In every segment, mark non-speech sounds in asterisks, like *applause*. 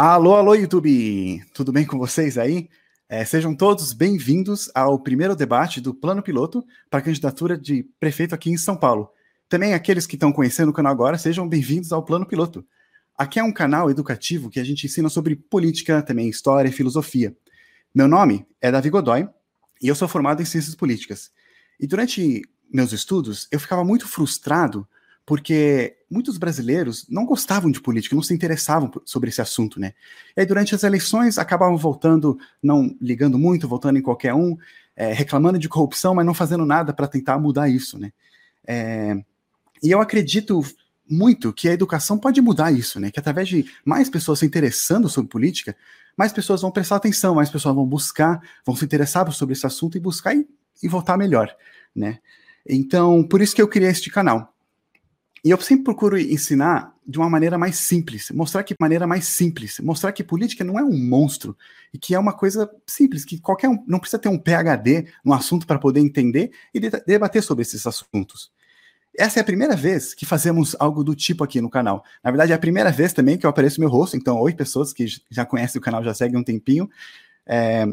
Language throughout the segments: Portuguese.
Alô, alô, YouTube! Tudo bem com vocês aí? É, sejam todos bem-vindos ao primeiro debate do Plano Piloto para a candidatura de prefeito aqui em São Paulo. Também aqueles que estão conhecendo o canal agora, sejam bem-vindos ao Plano Piloto. Aqui é um canal educativo que a gente ensina sobre política, também história e filosofia. Meu nome é Davi Godoy e eu sou formado em ciências políticas. E durante meus estudos, eu ficava muito frustrado porque muitos brasileiros não gostavam de política, não se interessavam sobre esse assunto, né? E aí, durante as eleições, acabavam voltando, não ligando muito, voltando em qualquer um, é, reclamando de corrupção, mas não fazendo nada para tentar mudar isso, né? É, e eu acredito muito que a educação pode mudar isso, né? Que através de mais pessoas se interessando sobre política, mais pessoas vão prestar atenção, mais pessoas vão buscar, vão se interessar sobre esse assunto e buscar e, e voltar melhor, né? Então, por isso que eu criei este canal e eu sempre procuro ensinar de uma maneira mais simples, mostrar que maneira mais simples, mostrar que política não é um monstro e que é uma coisa simples, que qualquer um não precisa ter um PhD no assunto para poder entender e debater sobre esses assuntos. Essa é a primeira vez que fazemos algo do tipo aqui no canal. Na verdade, é a primeira vez também que eu apareço meu rosto, então, oi pessoas que já conhecem o canal, já seguem um tempinho. É,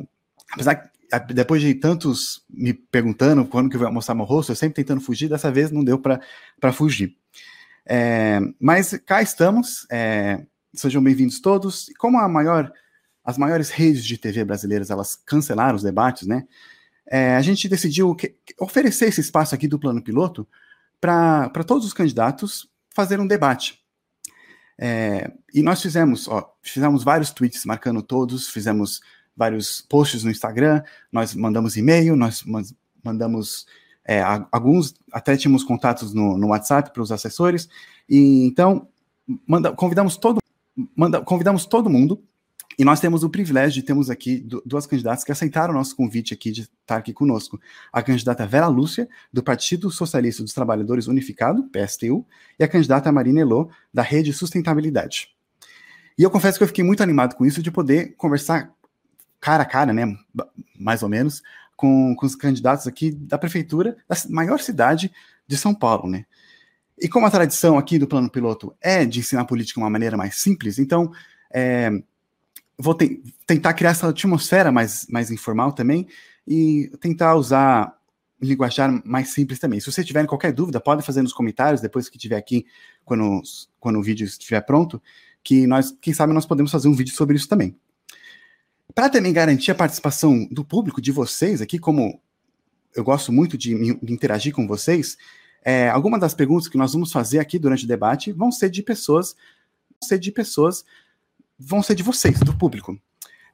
apesar que depois de tantos me perguntando quando que eu vou mostrar meu rosto, eu sempre tentando fugir, dessa vez não deu para fugir. É, mas cá estamos, é, sejam bem-vindos todos. Como maior, as maiores redes de TV brasileiras elas cancelaram os debates, né? É, a gente decidiu que, oferecer esse espaço aqui do plano piloto para todos os candidatos fazer um debate. É, e nós fizemos, ó, fizemos vários tweets marcando todos, fizemos vários posts no Instagram, nós mandamos e-mail, nós mandamos é, alguns até tínhamos contatos no, no WhatsApp para os assessores, e então manda, convidamos, todo, manda, convidamos todo mundo, e nós temos o privilégio de termos aqui duas candidatas que aceitaram o nosso convite aqui de estar aqui conosco. A candidata Vera Lúcia, do Partido Socialista dos Trabalhadores Unificado, PSTU, e a candidata Marina Elô, da Rede Sustentabilidade. E eu confesso que eu fiquei muito animado com isso, de poder conversar cara a cara, né, mais ou menos, com, com os candidatos aqui da prefeitura da maior cidade de São Paulo, né. E como a tradição aqui do plano piloto é de ensinar política de uma maneira mais simples, então é, vou te tentar criar essa atmosfera mais, mais informal também e tentar usar linguajar mais simples também. Se você tiver qualquer dúvida, pode fazer nos comentários depois que estiver aqui, quando, quando o vídeo estiver pronto, que nós, quem sabe, nós podemos fazer um vídeo sobre isso também. Para também garantir a participação do público, de vocês aqui, como eu gosto muito de, interagir com vocês, é, algumas das perguntas que nós vamos fazer aqui durante o debate vão ser de pessoas, vão ser de pessoas, vão ser de vocês, do público.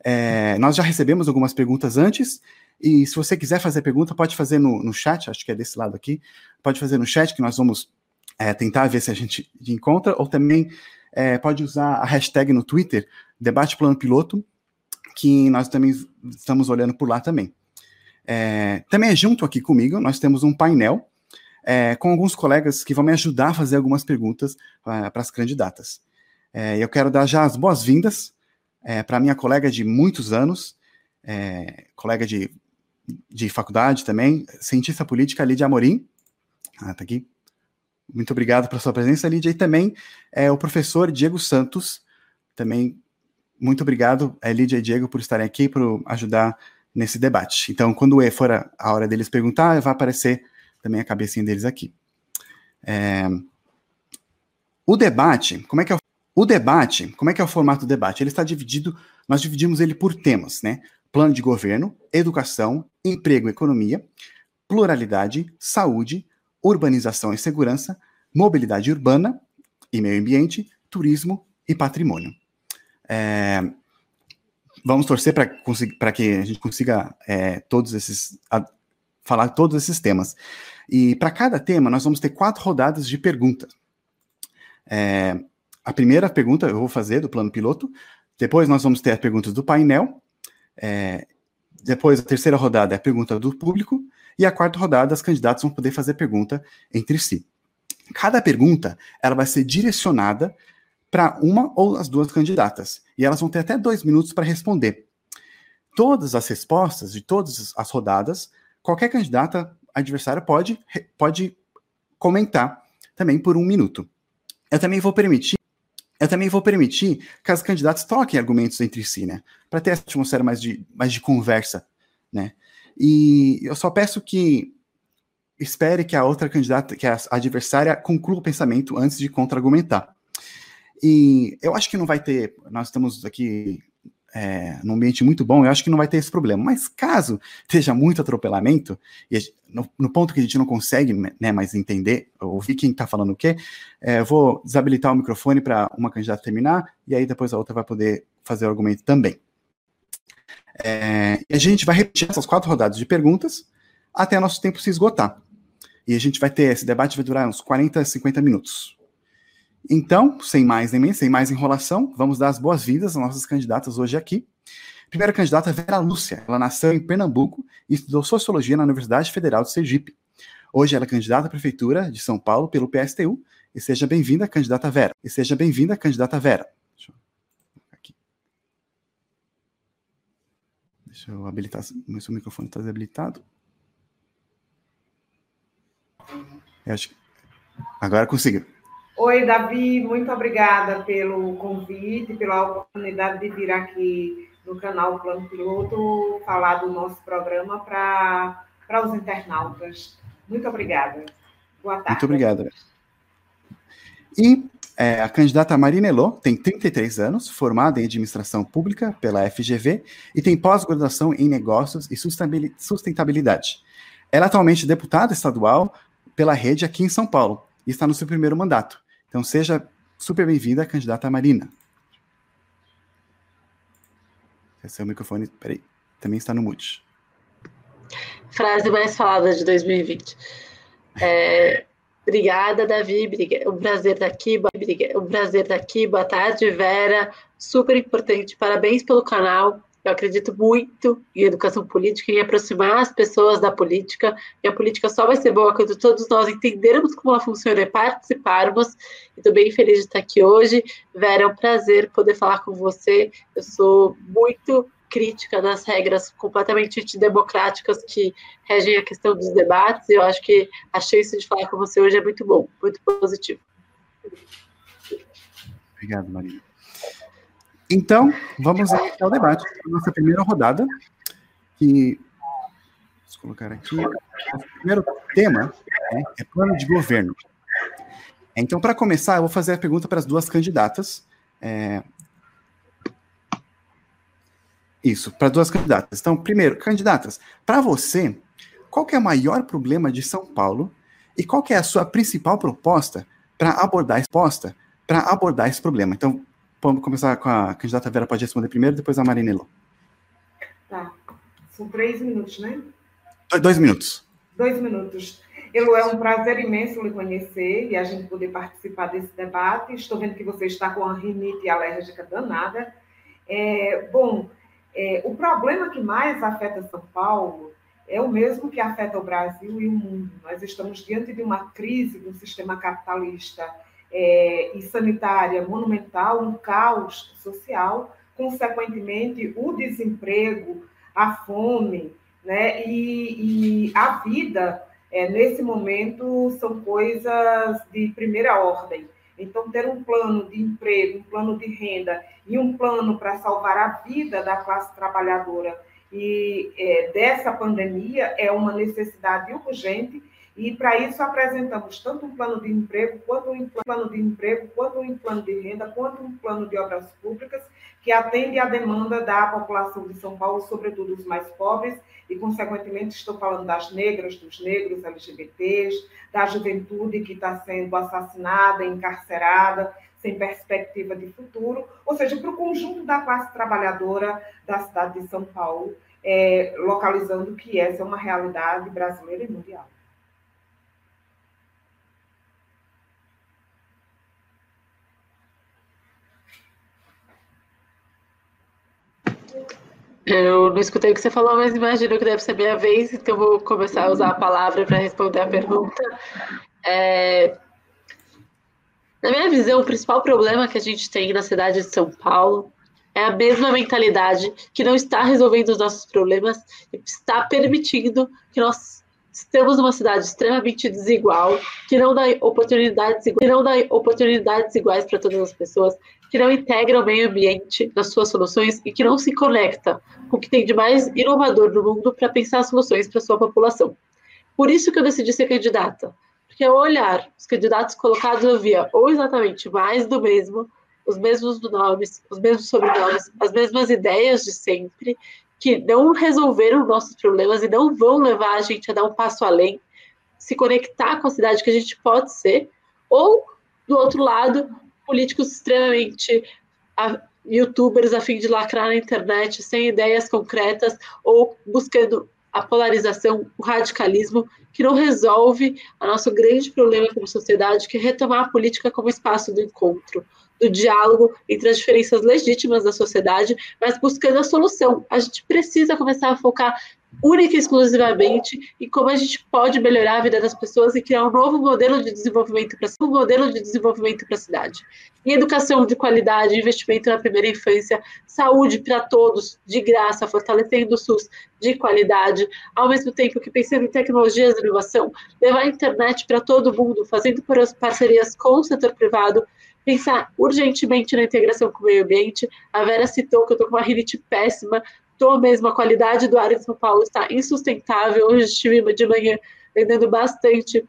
É, nós já recebemos algumas perguntas antes, e se você quiser fazer pergunta, pode fazer no, no chat, acho que é desse lado aqui, pode fazer no chat que nós vamos é, tentar ver se a gente encontra, ou também é, pode usar a hashtag no Twitter, debate plano piloto, que nós também estamos olhando por lá também. É, também junto aqui comigo, nós temos um painel é, com alguns colegas que vão me ajudar a fazer algumas perguntas uh, para as candidatas. É, eu quero dar já as boas-vindas é, para minha colega de muitos anos, é, colega de, de faculdade também, cientista política Lídia Amorim. Ah, tá aqui. Muito obrigado pela sua presença, Lídia. E também é, o professor Diego Santos, também muito obrigado, é, Lídia e Diego, por estarem aqui, por ajudar nesse debate. Então, quando for a hora deles perguntar, vai aparecer também a cabecinha deles aqui. É... O debate, como é que é o... o debate? Como é que é o formato do debate? Ele está dividido, nós dividimos ele por temas, né? Plano de governo, educação, emprego e economia, pluralidade, saúde, urbanização e segurança, mobilidade urbana e meio ambiente, turismo e patrimônio. É, vamos torcer para que a gente consiga é, todos esses a, falar todos esses temas. E para cada tema nós vamos ter quatro rodadas de perguntas. É, a primeira pergunta eu vou fazer do plano piloto. Depois nós vamos ter as perguntas do painel. É, depois a terceira rodada é a pergunta do público e a quarta rodada as candidatos vão poder fazer pergunta entre si. Cada pergunta ela vai ser direcionada para uma ou as duas candidatas. E elas vão ter até dois minutos para responder. Todas as respostas de todas as rodadas, qualquer candidata adversária pode, pode comentar também por um minuto. Eu também vou permitir eu também vou permitir que as candidatas troquem argumentos entre si, né? Para ter essa atmosfera mais de, mais de conversa, né? E eu só peço que espere que a outra candidata, que a adversária, conclua o pensamento antes de contra-argumentar. E eu acho que não vai ter. Nós estamos aqui é, num ambiente muito bom, eu acho que não vai ter esse problema. Mas caso esteja muito atropelamento, e no, no, ponto que a gente não consegue né, mais entender, ouvir quem está falando o quê, é, vou desabilitar o microfone para uma candidata terminar, e aí depois a outra vai poder fazer o argumento também. É, e a gente vai repetir essas quatro rodadas de perguntas até nosso tempo se esgotar. E a gente vai ter, esse debate vai durar uns 40, 50 minutos. Então, sem mais nem menos, sem mais enrolação, vamos dar as boas-vindas às nossas candidatas hoje aqui. Primeira candidata é Vera Lúcia. Ela nasceu em Pernambuco e estudou Sociologia na Universidade Federal de Sergipe. Hoje ela é candidata à Prefeitura de São Paulo pelo PSTU. E seja bem-vinda, candidata Vera. E seja bem-vinda, candidata Vera. Deixa eu, aqui. Deixa eu habilitar. Meu microfone está desabilitado. Eu acho que... Agora consigo. Oi, Davi, muito obrigada pelo convite, pela oportunidade de vir aqui no canal Plano Piloto falar do nosso programa para os internautas. Muito obrigada. Boa tarde. Muito obrigada. E é, a candidata Marina Elô tem 33 anos, formada em administração pública pela FGV e tem pós-graduação em negócios e sustentabilidade. Ela é atualmente deputada estadual pela rede aqui em São Paulo e está no seu primeiro mandato. Então seja super bem-vinda, candidata Marina. Esse é o microfone, peraí, também está no mute. Frase mais falada de 2020. É, obrigada, Davi. O prazer daqui. O prazer daqui. Boa tarde, Vera. Super importante. Parabéns pelo canal. Eu acredito muito em educação política, em aproximar as pessoas da política, e a política só vai ser boa quando todos nós entendermos como ela funciona e participarmos. Estou bem feliz de estar aqui hoje. Vera, é um prazer poder falar com você. Eu sou muito crítica das regras completamente antidemocráticas que regem a questão dos debates, e eu acho que a chance de falar com você hoje é muito bom, muito positivo. Obrigado, Maria. Então, vamos ao debate. Nossa primeira rodada, que. Vamos colocar aqui. O primeiro tema né, é plano de governo. Então, para começar, eu vou fazer a pergunta para as duas candidatas. É... Isso, para duas candidatas. Então, primeiro, candidatas, para você, qual é o maior problema de São Paulo e qual é a sua principal proposta para abordar, para abordar esse problema? Então, Vamos começar com a candidata Vera, pode responder primeiro, depois a Marinelo. Tá. São três minutos, né? Dois minutos. Dois minutos. Elo, é um prazer imenso lhe conhecer e a gente poder participar desse debate. Estou vendo que você está com a rinite alérgica danada. É, bom, é, o problema que mais afeta São Paulo é o mesmo que afeta o Brasil e o mundo. Nós estamos diante de uma crise do sistema capitalista é, e sanitária monumental, um caos social, consequentemente, o desemprego, a fome, né, e, e a vida, é, nesse momento, são coisas de primeira ordem. Então, ter um plano de emprego, um plano de renda e um plano para salvar a vida da classe trabalhadora e é, dessa pandemia é uma necessidade urgente e para isso apresentamos tanto um plano de emprego, quanto um plano de emprego, quanto um plano de renda, quanto um plano de obras públicas que atende à demanda da população de São Paulo, sobretudo os mais pobres, e consequentemente estou falando das negras, dos negros, LGBTs, da juventude que está sendo assassinada, encarcerada, sem perspectiva de futuro, ou seja, para o conjunto da classe trabalhadora da cidade de São Paulo, é, localizando que essa é uma realidade brasileira e mundial. Eu não escutei o que você falou, mas imagino que deve ser minha vez, então vou começar a usar a palavra para responder a pergunta. É... Na minha visão, o principal problema que a gente tem na cidade de São Paulo é a mesma mentalidade que não está resolvendo os nossos problemas e está permitindo que nós Temos uma cidade extremamente desigual, que não dá oportunidades, que não dá oportunidades iguais para todas as pessoas, que não integra o meio ambiente nas suas soluções e que não se conecta com o que tem de mais inovador no mundo para pensar soluções para sua população. Por isso que eu decidi ser candidata, porque ao olhar os candidatos colocados eu via ou exatamente mais do mesmo, os mesmos nomes, os mesmos sobrenomes, as mesmas ideias de sempre, que não resolveram nossos problemas e não vão levar a gente a dar um passo além, se conectar com a cidade que a gente pode ser, ou, do outro lado, políticos extremamente a, youtubers a fim de lacrar na internet, sem ideias concretas, ou buscando a polarização, o radicalismo, que não resolve o nosso grande problema como sociedade, que é retomar a política como espaço do encontro, do diálogo entre as diferenças legítimas da sociedade, mas buscando a solução. A gente precisa começar a focar única e exclusivamente em como a gente pode melhorar a vida das pessoas e criar um novo modelo de desenvolvimento para um modelo de desenvolvimento para a cidade. Em educação de qualidade, investimento na primeira infância, saúde para todos, de graça, fortalecendo o SUS de qualidade, ao mesmo tempo que pensando em tecnologias de inovação, levar a internet para todo mundo, fazendo parcerias com o setor privado, pensar urgentemente na integração com o meio ambiente. A Vera citou que eu estou com uma rinite péssima, estou mesmo, a qualidade do ar em São Paulo está insustentável. Hoje estive de manhã vendendo bastante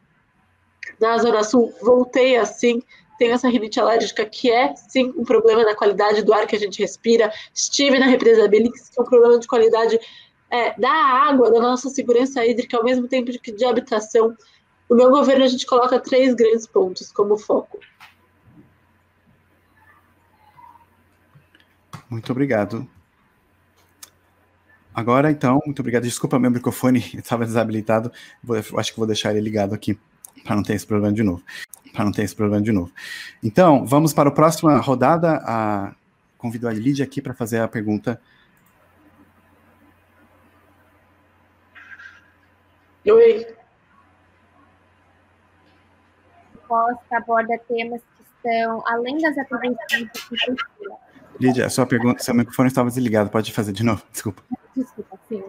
na Zona Sul, voltei assim, tenho essa rinite alérgica, que é sim um problema na qualidade do ar que a gente respira. Estive na represa Belix, que é um problema de qualidade é, da água, da nossa segurança hídrica, ao mesmo tempo de, de habitação. No meu governo, a gente coloca três grandes pontos como foco. Muito obrigado. Agora, então, muito obrigado. Desculpa, meu microfone *laughs* estava desabilitado. Vou, acho que vou deixar ele ligado aqui para não ter esse problema de novo. Para não ter esse problema de novo. Então, vamos para a próxima rodada. A... Convido a Lídia aqui para fazer a pergunta. Oi. Resposta aborda temas que estão além das atribuições da cultura Lídia, sua pergunta, seu microfone estava desligado, pode fazer de novo, *laughs* desculpa. Desculpa, sim.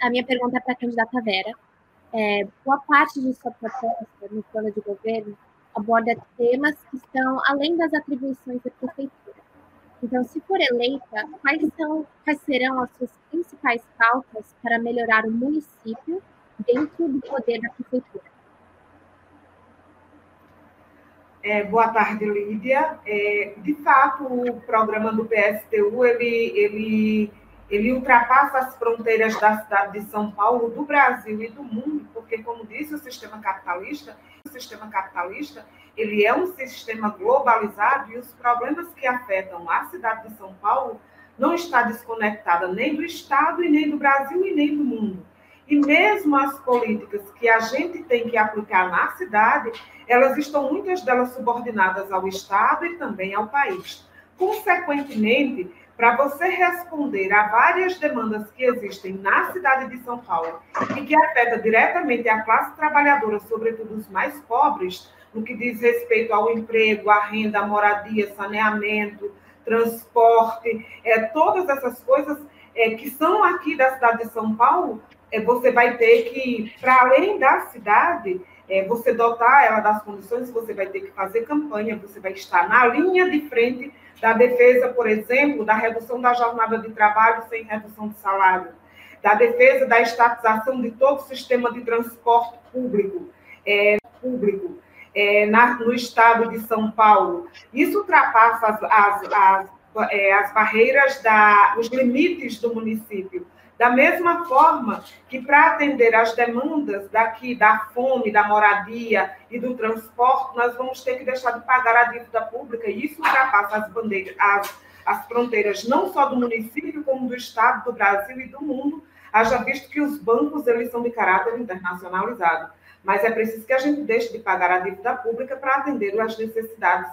A minha pergunta é para a candidata Vera. É, boa parte de sua proposta no plano de governo aborda temas que estão além das atribuições da prefeitura. Então, se for eleita, quais, são, quais serão as suas principais pautas para melhorar o município dentro do poder da prefeitura? É, boa tarde, Lídia. É, de fato, o programa do PSTU ele, ele, ele ultrapassa as fronteiras da cidade de São Paulo, do Brasil e do mundo, porque, como disse o sistema capitalista, o sistema capitalista ele é um sistema globalizado e os problemas que afetam a cidade de São Paulo não está desconectada nem do Estado e nem do Brasil e nem do mundo. E mesmo as políticas que a gente tem que aplicar na cidade, elas estão muitas delas subordinadas ao Estado e também ao país. Consequentemente, para você responder a várias demandas que existem na cidade de São Paulo e que afeta diretamente a classe trabalhadora, sobretudo os mais pobres, no que diz respeito ao emprego, à renda, à moradia, saneamento, transporte, é, todas essas coisas é, que são aqui da cidade de São Paulo, é, você vai ter que, para além da cidade, é, você dotar ela das condições, você vai ter que fazer campanha, você vai estar na linha de frente da defesa, por exemplo, da redução da jornada de trabalho sem redução de salário, da defesa da estatização de todo o sistema de transporte público, é, público é, na, no estado de São Paulo. Isso ultrapassa as, as, as, é, as barreiras, da, os limites do município. Da mesma forma que, para atender às demandas daqui, da fome, da moradia e do transporte, nós vamos ter que deixar de pagar a dívida pública, e isso ultrapassa as, bandeiras, as, as fronteiras não só do município, como do Estado, do Brasil e do mundo, haja visto que os bancos eles são de caráter internacionalizado. Mas é preciso que a gente deixe de pagar a dívida pública para atender às necessidades,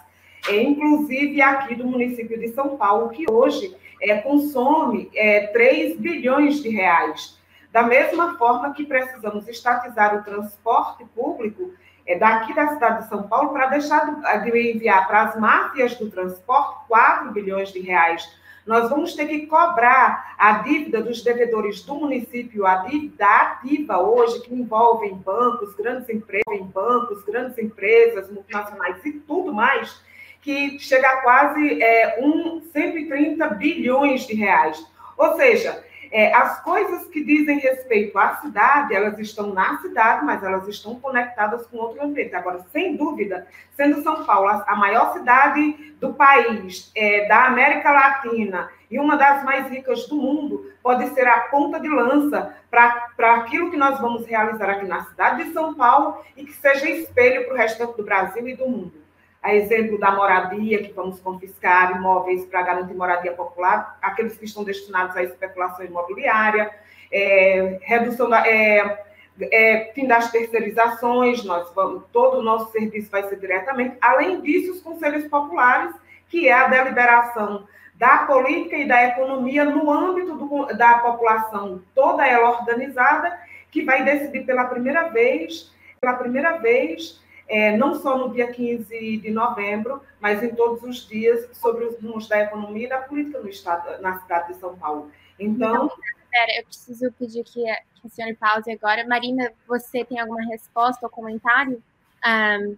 é, inclusive aqui do município de São Paulo, que hoje é, consome é, 3 bilhões de reais. Da mesma forma que precisamos estatizar o transporte público é, daqui da cidade de São Paulo para deixar de, enviar para as máfias do transporte 4 bilhões de reais. nós vamos ter que cobrar a dívida dos devedores do município, a dívida ativa hoje, que envolve bancos, grandes empresas, bancos, grandes empresas, multinacionais e tudo mais, que chega a quase é, um, 130 bilhões de reais. Ou seja, é, as coisas que dizem respeito à cidade, elas estão na cidade, mas elas estão conectadas com outro ambiente. Agora, sem dúvida, sendo São Paulo a maior cidade do país, é, da América Latina e uma das mais ricas do mundo, pode ser a ponta de lança para aquilo que nós vamos realizar aqui na cidade de São Paulo e que seja espelho para o restante do Brasil e do mundo a exemplo da moradia, que vamos confiscar imóveis para garantir moradia popular, aqueles que estão destinados à especulação imobiliária, é, redução da. É, é, fim das terceirizações, nós vamos, todo o nosso serviço vai ser diretamente. Além disso, os conselhos populares, que é a deliberação da política e da economia no âmbito do, da população, toda ela organizada, que vai decidir pela primeira vez, pela primeira vez, é, não só no dia 15 de novembro, mas em todos os dias, sobre os rumos da economia e da política no estado, na cidade de São Paulo. Então. então Vera, eu preciso pedir que, que a senhora pause agora. Marina, você tem alguma resposta ou comentário? Um,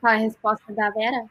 qual é a resposta da Vera?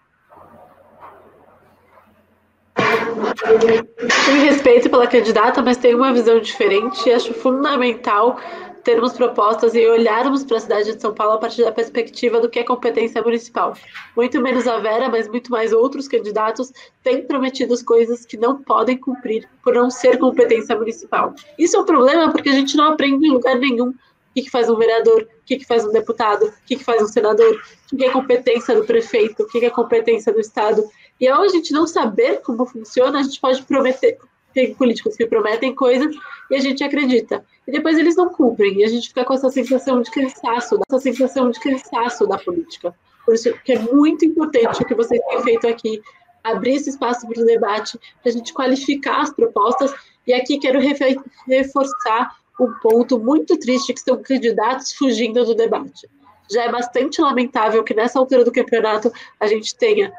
Tenho respeito pela candidata, mas tenho uma visão diferente e acho fundamental termos propostas e olharmos para a cidade de São Paulo a partir da perspectiva do que é competência municipal. Muito menos a Vera, mas muito mais outros candidatos têm prometido as coisas que não podem cumprir por não ser competência municipal. Isso é um problema porque a gente não aprende em lugar nenhum o que, faz um vereador, o que, faz um deputado, o que, faz um senador, o que é competência do prefeito, o que é competência do Estado. E ao a gente não saber como funciona, a gente pode prometer, tem políticos que prometem coisas e a gente acredita. E depois eles não cumprem. E a gente fica com essa sensação de cansaço, essa sensação de cansaço da política. Por isso que é muito importante o que vocês têm feito aqui, abrir esse espaço para o debate, para a gente qualificar as propostas. E aqui quero reforçar um ponto muito triste, que são candidatos fugindo do debate. Já é bastante lamentável que nessa altura do campeonato a gente tenha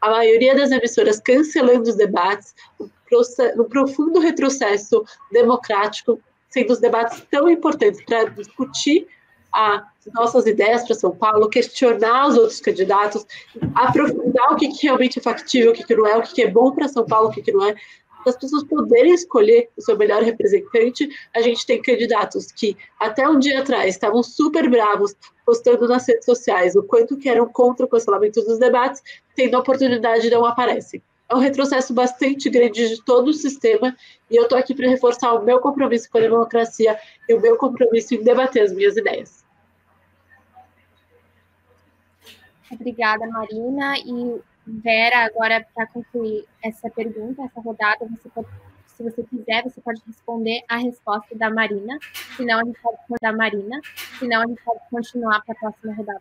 a maioria das emissoras cancelando os debates, um profundo retrocesso democrático, sendo os debates tão importantes para discutir as nossas ideias para São Paulo, questionar os outros candidatos, aprofundar o que, que realmente é factível, o que, que não é, o que, que é bom para São Paulo, o que, que não é, para as pessoas poderem escolher o seu melhor representante, a gente tem candidatos que até um dia atrás estavam super bravos, postando nas redes sociais o quanto que eram contra o cancelamento dos debates, tendo a oportunidade não aparecem. É um retrocesso bastante grande de todo o sistema, e eu estou aqui para reforçar o meu compromisso com a democracia e o meu compromisso em debater as minhas ideias. Obrigada, Marina. E Vera, agora, para concluir essa pergunta, essa rodada, você pode, se você quiser, você pode responder a resposta da Marina. Se não, a gente pode responder a Marina. Se não, a gente pode continuar para a próxima rodada.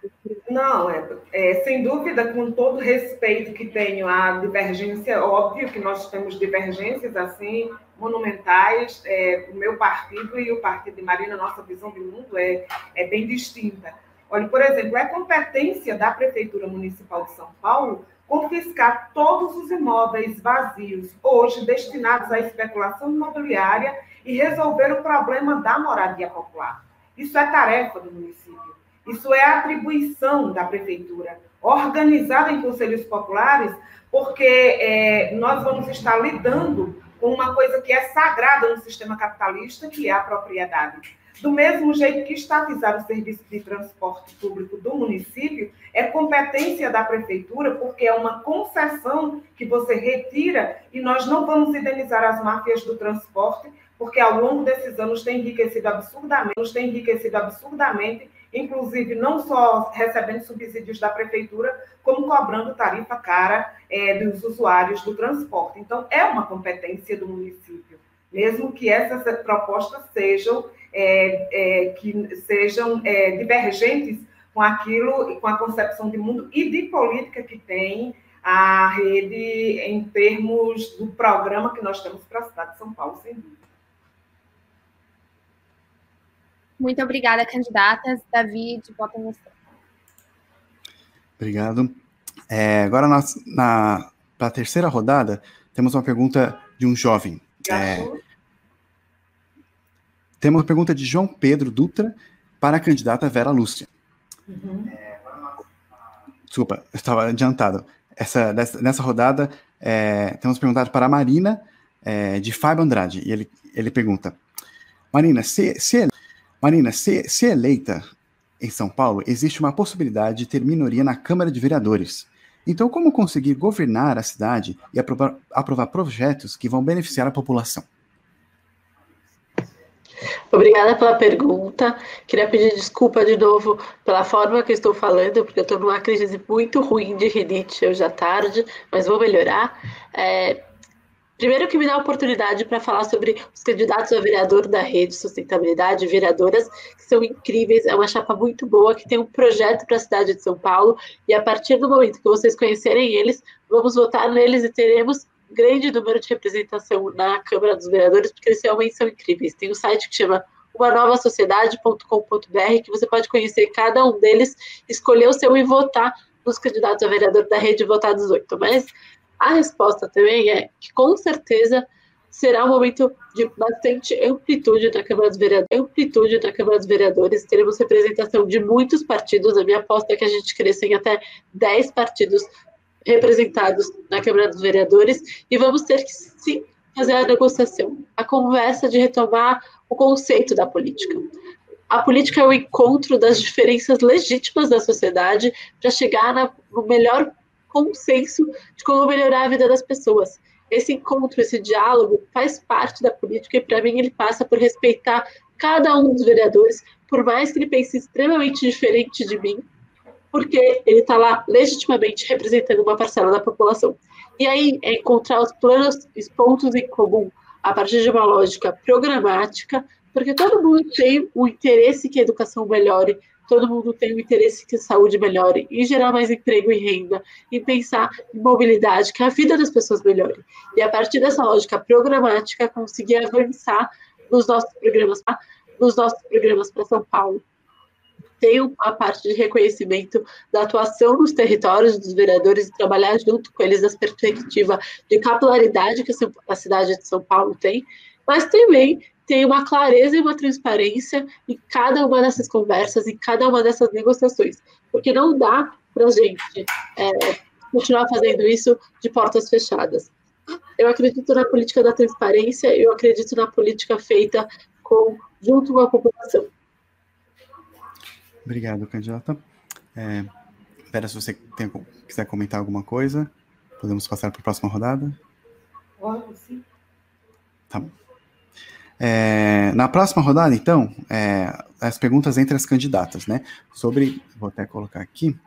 Não, é, é, sem dúvida, com todo respeito que tenho à divergência, óbvio que nós temos divergências assim monumentais. É, o meu partido e o partido de Marina, nossa visão de mundo é, é bem distinta. Olha, por exemplo, é competência da Prefeitura Municipal de São Paulo confiscar todos os imóveis vazios, hoje destinados à especulação imobiliária, e resolver o problema da moradia popular. Isso é tarefa do município. Isso é atribuição da prefeitura, organizada em conselhos populares, porque é, nós vamos estar lidando com uma coisa que é sagrada no sistema capitalista, que é a propriedade. Do mesmo jeito que estatizar o serviço de transporte público do município é competência da prefeitura, porque é uma concessão que você retira e nós não vamos indenizar as máfias do transporte, porque ao longo desses anos tem enriquecido absurdamente, tem enriquecido absurdamente, inclusive não só recebendo subsídios da prefeitura, como cobrando tarifa cara é, dos usuários do transporte. Então, é uma competência do município, mesmo que essas propostas sejam é, é, que sejam é, divergentes com aquilo, com a concepção de mundo e de política que tem a rede em termos do programa que nós temos para a cidade de São Paulo, sem dúvida. Muito obrigada, candidatas. Davi, de volta você. Obrigado. É, agora, na, na para a terceira rodada, temos uma pergunta de um jovem. É, temos uma pergunta de João Pedro Dutra para a candidata Vera Lúcia. Uhum. Desculpa, eu estava adiantado. Essa, nessa, nessa rodada, é, temos perguntado para a Marina, é, de Fábio Andrade, e ele, ele pergunta: Marina, se, se, Marina, se, se eleita em São Paulo, existe uma possibilidade de ter minoria na Câmara de Vereadores. Então, como conseguir governar a cidade e aprovar, aprovar projetos que vão beneficiar a população? Obrigada pela pergunta. Queria pedir desculpa de novo pela forma que estou falando, porque eu estou numa crise muito ruim de rinite hoje à tarde, mas vou melhorar. É, Primeiro que me dá a oportunidade para falar sobre os candidatos a vereador da Rede Sustentabilidade, vereadoras, que são incríveis, é uma chapa muito boa, que tem um projeto para a cidade de São Paulo, e a partir do momento que vocês conhecerem eles, vamos votar neles e teremos grande número de representação na Câmara dos Vereadores, porque eles realmente são incríveis. Tem um site que chama umanovasociedade.com.br, que você pode conhecer cada um deles, escolher o seu e votar nos candidatos a vereador da rede votar 18. Mas a resposta também é que, com certeza, será um momento de bastante amplitude na Câmara dos Vereadores. Amplitude na Câmara dos Vereadores. Teremos representação de muitos partidos. A minha aposta é que a gente cresça em até 10 partidos representados na Câmara dos Vereadores e vamos ter que, sim, fazer a negociação, a conversa de retomar o conceito da política. A política é o encontro das diferenças legítimas da sociedade para chegar na, no melhor consenso de como melhorar a vida das pessoas. Esse encontro, esse diálogo faz parte da política e, para mim, ele passa por respeitar cada um dos vereadores, por mais que ele pense extremamente diferente de mim, porque ele está lá legitimamente representando uma parcela da população. E aí é encontrar os planos, os pontos em comum a partir de uma lógica programática, porque todo mundo tem o interesse que a educação melhore, todo mundo tem o interesse que a saúde melhore, em gerar mais emprego e renda, em pensar em mobilidade, que a vida das pessoas melhore. E a partir dessa lógica programática, conseguir avançar nos nossos programas, nos nossos programas para São Paulo. Tem a parte de reconhecimento da atuação nos territórios dos vereadores e trabalhar junto com eles na perspectiva de capilaridade que a cidade de São Paulo tem, mas também tem uma clareza e uma transparência em cada uma dessas conversas, em cada uma dessas negociações, porque não dá para a gente é, continuar fazendo isso de portas fechadas. Eu acredito na política da transparência, eu acredito na política feita com, junto com a população. Obrigado, candidata. É, Vera, se você tem, quiser comentar alguma coisa, podemos passar para a próxima rodada? Pode, sim. Tá bom. É, na próxima rodada, então, é, as perguntas entre as candidatas, né? Sobre, vou até colocar aqui,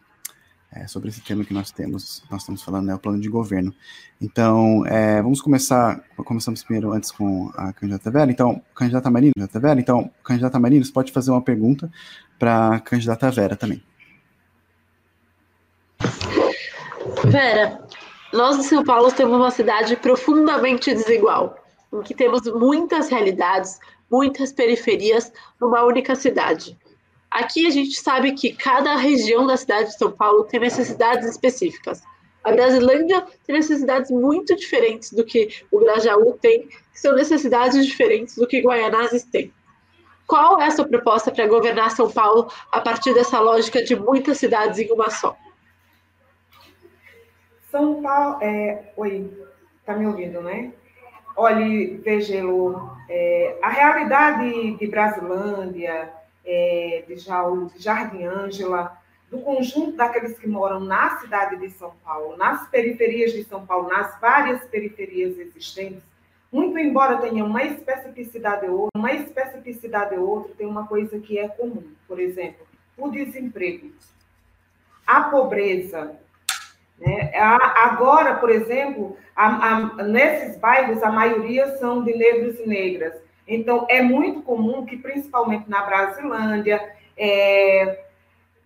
é, sobre esse tema que nós temos, nós estamos falando, né? O plano de governo. Então, é, vamos começar, começamos primeiro antes com a candidata Vera. Então, candidata Marina, candidata Vera. Então, candidata Marina, você pode fazer uma pergunta para a candidata Vera também. Vera, nós de São Paulo temos uma cidade profundamente desigual em que temos muitas realidades, muitas periferias numa única cidade. Aqui a gente sabe que cada região da cidade de São Paulo tem necessidades específicas. A Brasilândia tem necessidades muito diferentes do que o Grajaú tem, que são necessidades diferentes do que Guaianazes tem. Qual é a sua proposta para governar São Paulo a partir dessa lógica de muitas cidades em uma só? São Paulo. É... Oi, tá me ouvindo, né? Olhe, Vegelo, é, a realidade de Brasilândia, é, de Jaú, de Jardim Ângela, do conjunto daqueles que moram na cidade de São Paulo, nas periferias de São Paulo, nas várias periferias existentes, muito embora tenha uma especificidade ou outra, uma especificidade ou outra tem uma coisa que é comum. Por exemplo, o desemprego, a pobreza, né? Agora, por exemplo, a, a, nesses bairros, a maioria são de negros e negras. Então, é muito comum que, principalmente na Brasilândia, é,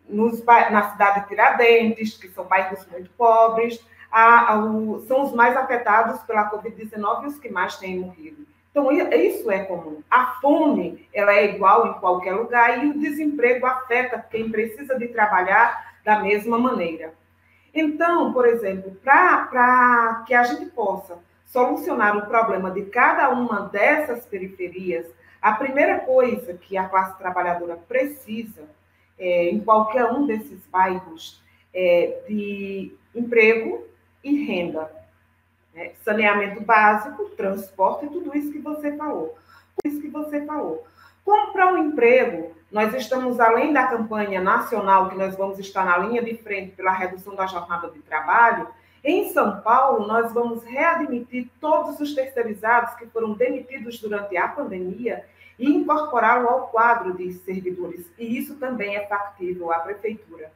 nos, na cidade de Tiradentes, que são bairros muito pobres, a, o, são os mais afetados pela Covid-19 e os que mais têm morrido. Então, isso é comum. A fome ela é igual em qualquer lugar e o desemprego afeta quem precisa de trabalhar da mesma maneira. Então, por exemplo, para que a gente possa solucionar o problema de cada uma dessas periferias, a primeira coisa que a classe trabalhadora precisa, é, em qualquer um desses bairros, é de emprego e renda. Né? Saneamento básico, transporte, tudo isso que você falou. Tudo isso que você falou. Como para o emprego, nós estamos além da campanha nacional, que nós vamos estar na linha de frente pela redução da jornada de trabalho, em São Paulo, nós vamos readmitir todos os terceirizados que foram demitidos durante a pandemia e incorporá-lo ao quadro de servidores. E isso também é factível à prefeitura.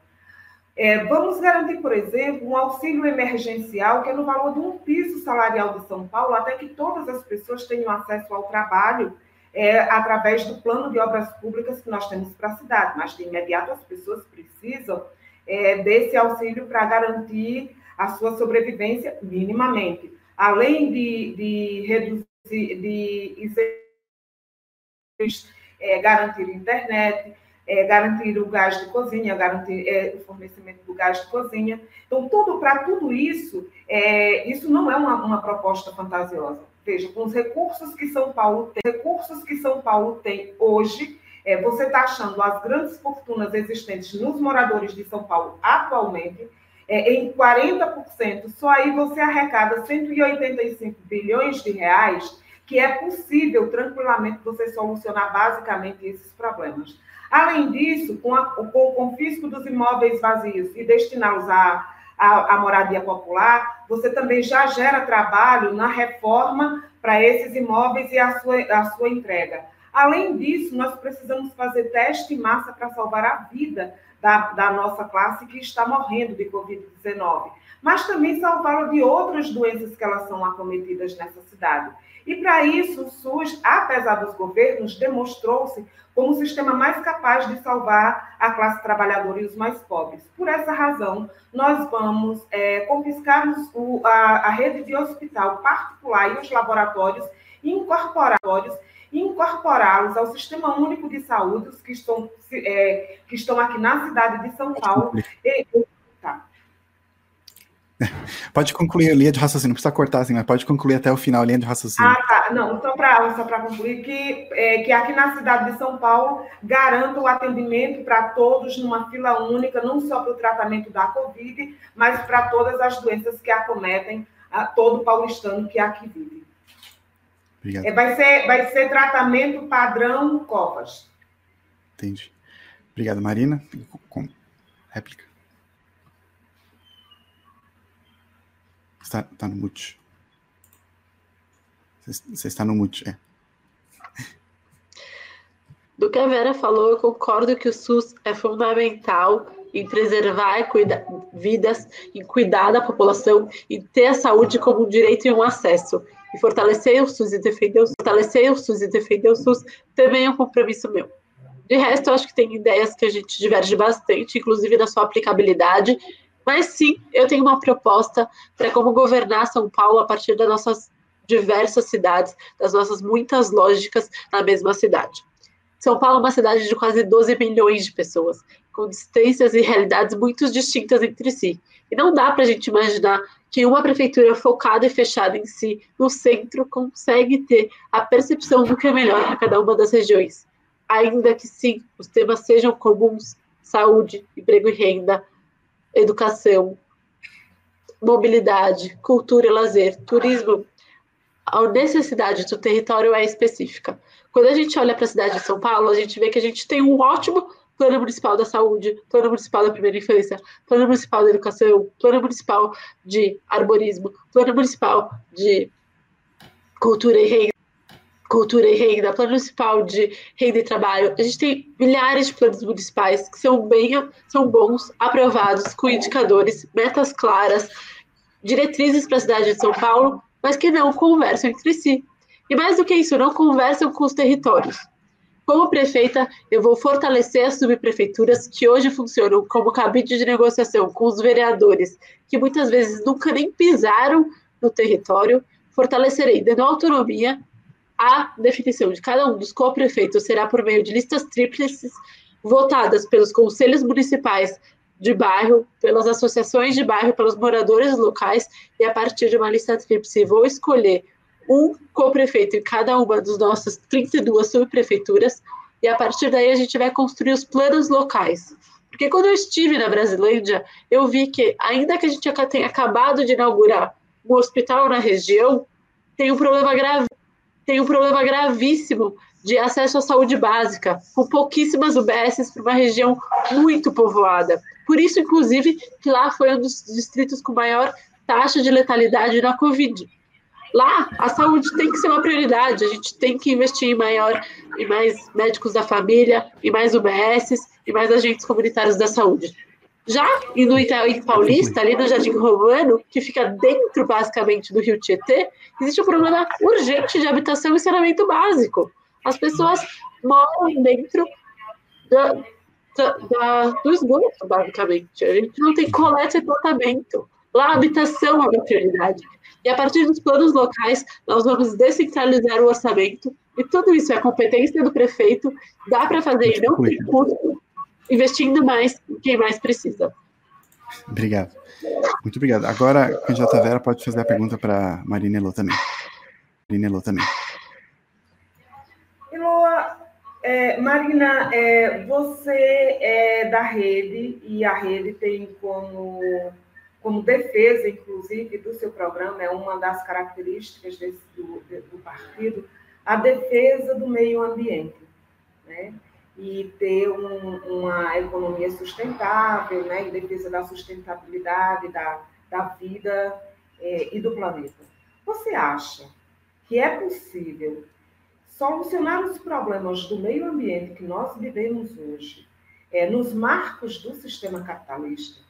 É, vamos garantir, por exemplo, um auxílio emergencial que é no valor de um piso salarial de São Paulo, até que todas as pessoas tenham acesso ao trabalho é, através do plano de obras públicas que nós temos para a cidade. Mas de imediato as pessoas precisam é, desse auxílio para garantir a sua sobrevivência minimamente. Além de, de reduzir, de é, garantir internet, é, garantir o gás de cozinha, garantir é, o fornecimento do gás de cozinha. Então, tudo para tudo isso, é, isso não é uma, uma proposta fantasiosa. Veja, com os recursos que São Paulo tem, recursos que São Paulo tem hoje, é, você está achando as grandes fortunas existentes nos moradores de São Paulo atualmente, é, em 40%, só aí você arrecada 185 bilhões de reais, que é possível tranquilamente você solucionar basicamente esses problemas. Além disso, com, a, com o confisco dos imóveis vazios e destiná-los à moradia popular, você também já gera trabalho na reforma para esses imóveis e a sua, a sua entrega. Além disso, nós precisamos fazer teste em massa para salvar a vida da, da nossa classe que está morrendo de Covid-19, mas também salvá-la de outras doenças que elas são acometidas nessa cidade. E para isso, o SUS, apesar dos governos, demonstrou-se como o sistema mais capaz de salvar a classe trabalhadora e os mais pobres. Por essa razão, nós vamos é, confiscar o, a, a rede de hospital particular e os laboratórios incorporatórios incorporá-los ao Sistema Único de Saúde, que estão, é, que estão aqui na cidade de São Paulo. E, tá. *laughs* Pode concluir a linha de raciocínio, não precisa cortar assim, mas pode concluir até o final a linha de raciocínio. Ah, tá. Não, só para concluir, que, é, que aqui na cidade de São Paulo garanta o atendimento para todos numa fila única, não só para o tratamento da Covid, mas para todas as doenças que acometem a todo paulistano que aqui vive. Obrigado. É, vai, ser, vai ser tratamento padrão Covas. Entendi. Obrigado, Marina. Com réplica. Está, está no mute. Você está no mute, é. *laughs* Do que a Vera falou, eu concordo que o SUS é fundamental em preservar cuida, vidas, em cuidar da população, e ter a saúde como um direito e um acesso e fortalecer o SUS e defender o, fortalecer o SUS e defender o SUS também é um compromisso meu. De resto, eu acho que tem ideias que a gente diverge bastante, inclusive da sua aplicabilidade, mas sim, eu tenho uma proposta para como governar São Paulo a partir das nossas diversas cidades, das nossas muitas lógicas na mesma cidade. São Paulo é uma cidade de quase 12 milhões de pessoas, com distâncias e realidades muito distintas entre si. E não dá para a gente imaginar que uma prefeitura focada e fechada em si, no centro, consegue ter a percepção do que é melhor para cada uma das regiões. Ainda que sim, os temas sejam comuns: saúde, emprego e renda, educação, mobilidade, cultura e lazer, turismo. A necessidade do território é específica. Quando a gente olha para a cidade de São Paulo, a gente vê que a gente tem um ótimo Plano Municipal da Saúde, Plano Municipal da Primeira Infância, Plano Municipal da Educação, Plano Municipal de Arborismo, Plano Municipal de Cultura e Renda, Cultura e Renda, Plano Municipal de Renda e Trabalho. A gente tem milhares de planos municipais que são bem, são bons, aprovados, com indicadores, metas claras, diretrizes para a cidade de São Paulo, mas que não conversam entre si. E mais do que isso, não conversam com os territórios. Como prefeita, eu vou fortalecer as subprefeituras que hoje funcionam como cabide de negociação com os vereadores, que muitas vezes nunca nem pisaram no território. Fortalecerei, dando autonomia, a definição de cada um dos co-prefeitos será por meio de listas tríplices votadas pelos conselhos municipais de bairro, pelas associações de bairro, pelos moradores locais, e a partir de uma lista tríplice vou escolher um co-prefeito em cada uma das nossas 32 subprefeituras, e a partir daí a gente vai construir os planos locais. Porque quando eu estive na Brasilândia, eu vi que, ainda que a gente tenha acabado de inaugurar um hospital na região, tem um problema grave, tem um problema gravíssimo de acesso à saúde básica, com pouquíssimas UBSs para uma região muito povoada. Por isso, inclusive, que lá foi um dos distritos com maior taxa de letalidade na Covid. Lá, a saúde tem que ser uma prioridade, a gente tem que investir em maior, em mais médicos da família, em mais UBSs, e mais agentes comunitários da saúde. Já e no Itaú Paulista, ali no Jardim Romano, que fica dentro, basicamente, do Rio Tietê, existe um problema urgente de habitação e saneamento básico. As pessoas moram dentro da, da, do esgoto, basicamente. A gente não tem coleta e tratamento. Lá, a habitação é uma prioridade. E a partir dos planos locais, nós vamos descentralizar o orçamento. E tudo isso é competência do prefeito. Dá para fazer e não tem custo investindo mais em quem mais precisa. Obrigado. Muito obrigado. Agora, a candidata Vera pode fazer a pergunta para Marina Elô também. Marina Elô também. Eloa, é, Marina, é, você é da rede e a rede tem como, como defesa, inclusive, do seu programa, é uma das características desse, do, do partido, a defesa do meio ambiente. Né? e ter um, uma economia sustentável, né, em defesa da sustentabilidade da, da vida é, e do planeta. Você acha que é possível solucionar os problemas do meio ambiente que nós vivemos hoje é, nos marcos do sistema capitalista?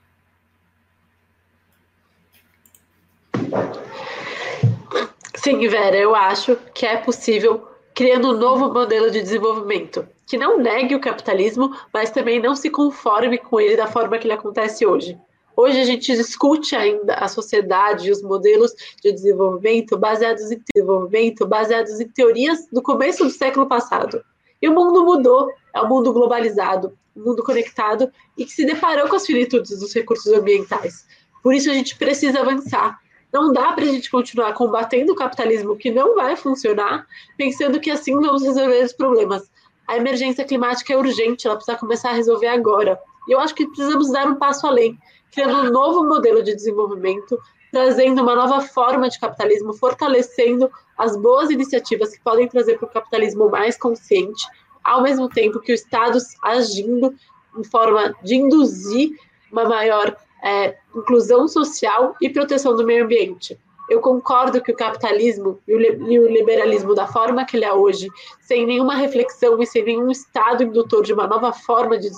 Sim, Vera, eu acho que é possível criando um novo modelo de desenvolvimento que não negue o capitalismo, mas também não se conforme com ele da forma que ele acontece hoje. Hoje a gente discute ainda a sociedade e os modelos de desenvolvimento baseados em desenvolvimento, baseados em teorias do começo do século passado. E o mundo mudou, é um mundo globalizado, um mundo conectado e que se deparou com as finitudes dos recursos ambientais. Por isso a gente precisa avançar. Não dá para a gente continuar combatendo o capitalismo que não vai funcionar, pensando que assim vamos resolver os problemas a emergência climática é urgente, ela precisa começar a resolver agora. E eu acho que precisamos dar um passo além, criando um novo modelo de desenvolvimento, trazendo uma nova forma de capitalismo, fortalecendo as boas iniciativas que podem trazer para o capitalismo mais consciente, ao mesmo tempo que o Estado agindo em forma de induzir uma maior é, inclusão social e proteção do meio ambiente. Eu concordo que o capitalismo e o liberalismo, da forma que ele é hoje, sem nenhuma reflexão e sem nenhum Estado indutor de uma nova forma de,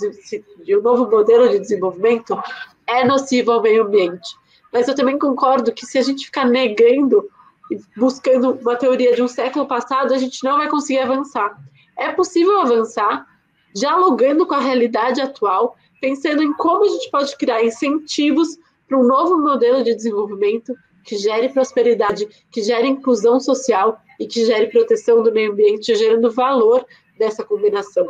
de um novo modelo de desenvolvimento, é nocivo ao meio ambiente. Mas eu também concordo que se a gente ficar negando e buscando uma teoria de um século passado, a gente não vai conseguir avançar. É possível avançar dialogando com a realidade atual, pensando em como a gente pode criar incentivos para um novo modelo de desenvolvimento que gere prosperidade, que gere inclusão social e que gere proteção do meio ambiente, gerando valor dessa combinação.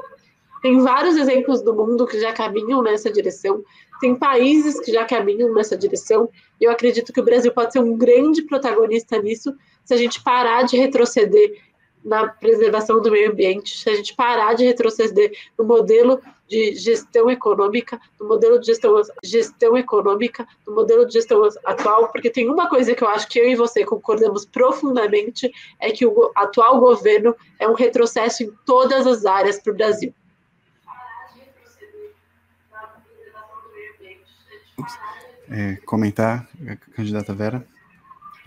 Tem vários exemplos do mundo que já caminham nessa direção, tem países que já caminham nessa direção, e eu acredito que o Brasil pode ser um grande protagonista nisso se a gente parar de retroceder na preservação do meio ambiente, se a gente parar de retroceder no modelo de gestão econômica, no modelo de gestão, gestão econômica, no modelo de gestão atual, porque tem uma coisa que eu acho que eu e você concordamos profundamente, é que o atual governo é um retrocesso em todas as áreas para o Brasil. É, comentar, candidata Vera?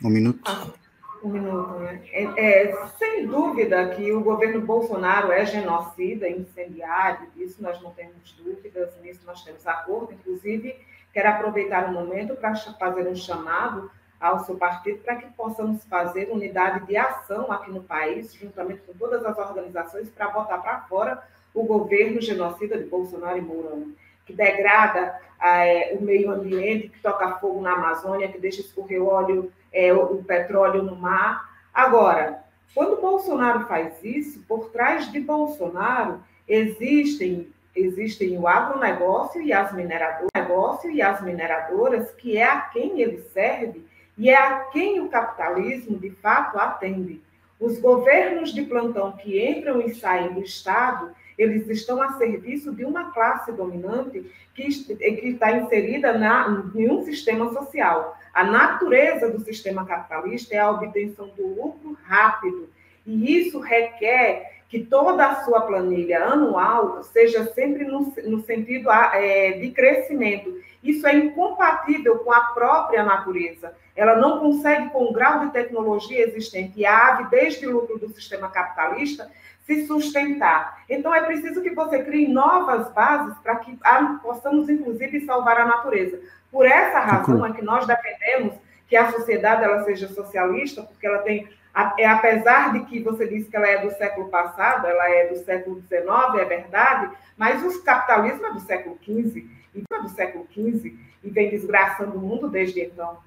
Um minuto. Ah. Um minuto, né? É, é, sem dúvida que o governo Bolsonaro é genocida, incendiário, isso nós não temos dúvidas, nisso nós temos acordo. Inclusive, quero aproveitar o momento para fazer um chamado ao seu partido para que possamos fazer unidade de ação aqui no país, juntamente com todas as organizações, para botar para fora o governo genocida de Bolsonaro e Mourão, que degrada é, o meio ambiente, que toca fogo na Amazônia, que deixa escorrer óleo é, o petróleo no mar. Agora, quando Bolsonaro faz isso, por trás de Bolsonaro existem existem o agronegócio e as mineradoras, negócio e as mineradoras, que é a quem ele serve e é a quem o capitalismo de fato atende. Os governos de plantão que entram e saem do Estado, eles estão a serviço de uma classe dominante que, que está inserida na, em um sistema social. A natureza do sistema capitalista é a obtenção do lucro rápido, e isso requer que toda a sua planilha anual seja sempre no, no sentido é, de crescimento. Isso é incompatível com a própria natureza. Ela não consegue, com o grau de tecnologia existente e a avidez de lucro do sistema capitalista, se sustentar. Então, é preciso que você crie novas bases para que possamos, inclusive, salvar a natureza. Por essa razão é que nós defendemos que a sociedade ela seja socialista, porque ela tem é, apesar de que você disse que ela é do século passado, ela é do século XIX, é verdade, mas o capitalismo é do século XV, e é do século XV, e vem desgraçando o mundo desde então.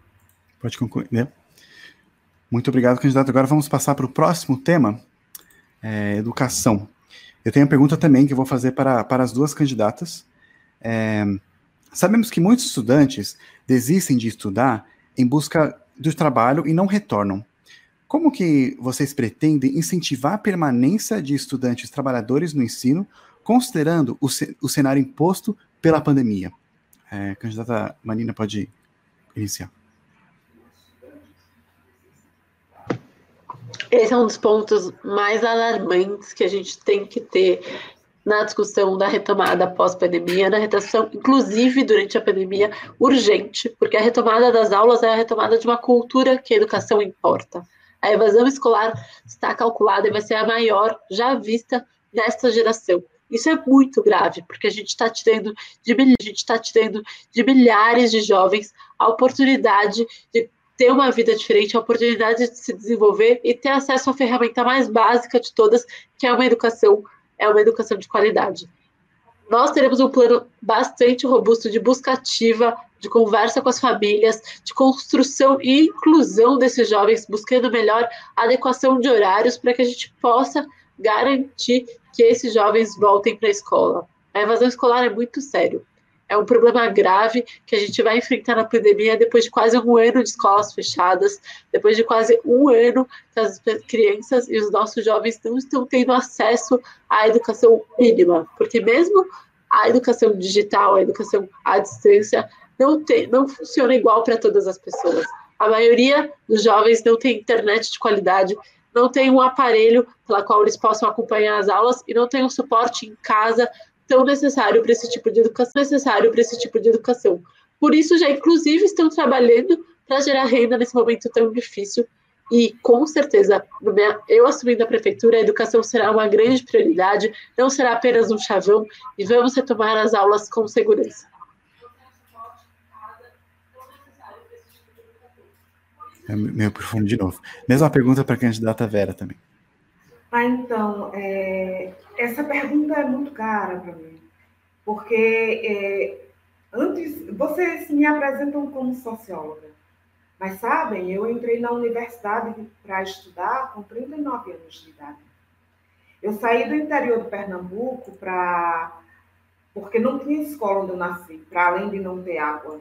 Pode concluir, né? Muito obrigado, candidato. Agora vamos passar para o próximo tema, é, educação. Eu tenho uma pergunta também que eu vou fazer para, para as duas candidatas. É, sabemos que muitos estudantes desistem de estudar em busca do trabalho e não retornam. Como que vocês pretendem incentivar a permanência de estudantes trabalhadores no ensino, considerando o, o cenário imposto pela pandemia? É, candidata Marina pode iniciar. Esse é um dos pontos mais alarmantes que a gente tem que ter na discussão da retomada pós-pandemia, na retração, inclusive durante a pandemia, urgente, porque a retomada das aulas é a retomada de uma cultura que a educação importa. A evasão escolar está calculada e vai ser a maior já vista nesta geração. Isso é muito grave, porque a gente está tirando de está tirando de milhares de jovens a oportunidade de ter uma vida diferente, a oportunidade de se desenvolver e ter acesso à ferramenta mais básica de todas, que é uma educação, é uma educação de qualidade. Nós teremos um plano bastante robusto de busca ativa de conversa com as famílias, de construção e inclusão desses jovens, buscando melhor adequação de horários para que a gente possa garantir que esses jovens voltem para a escola. A evasão escolar é muito sério. É um problema grave que a gente vai enfrentar na pandemia depois de quase um ano de escolas fechadas, depois de quase um ano que as crianças e os nossos jovens não estão tendo acesso à educação mínima, porque mesmo a educação digital, a educação à distância, não, tem, não funciona igual para todas as pessoas. A maioria dos jovens não tem internet de qualidade, não tem um aparelho pela qual eles possam acompanhar as aulas e não tem um suporte em casa tão necessário para esse tipo de educação, necessário para esse tipo de educação. Por isso já inclusive estão trabalhando para gerar renda nesse momento tão difícil e com certeza, eu assumindo a prefeitura, a educação será uma grande prioridade, não será apenas um chavão e vamos retomar as aulas com segurança. É meio profundo de novo. Mesma pergunta para a candidata Vera também. Ah, então, é, essa pergunta é muito cara para mim, porque é, antes vocês me apresentam como socióloga, mas sabem, eu entrei na universidade para estudar com 39 anos de idade. Eu saí do interior do Pernambuco para porque não tinha escola onde eu nasci, para além de não ter água.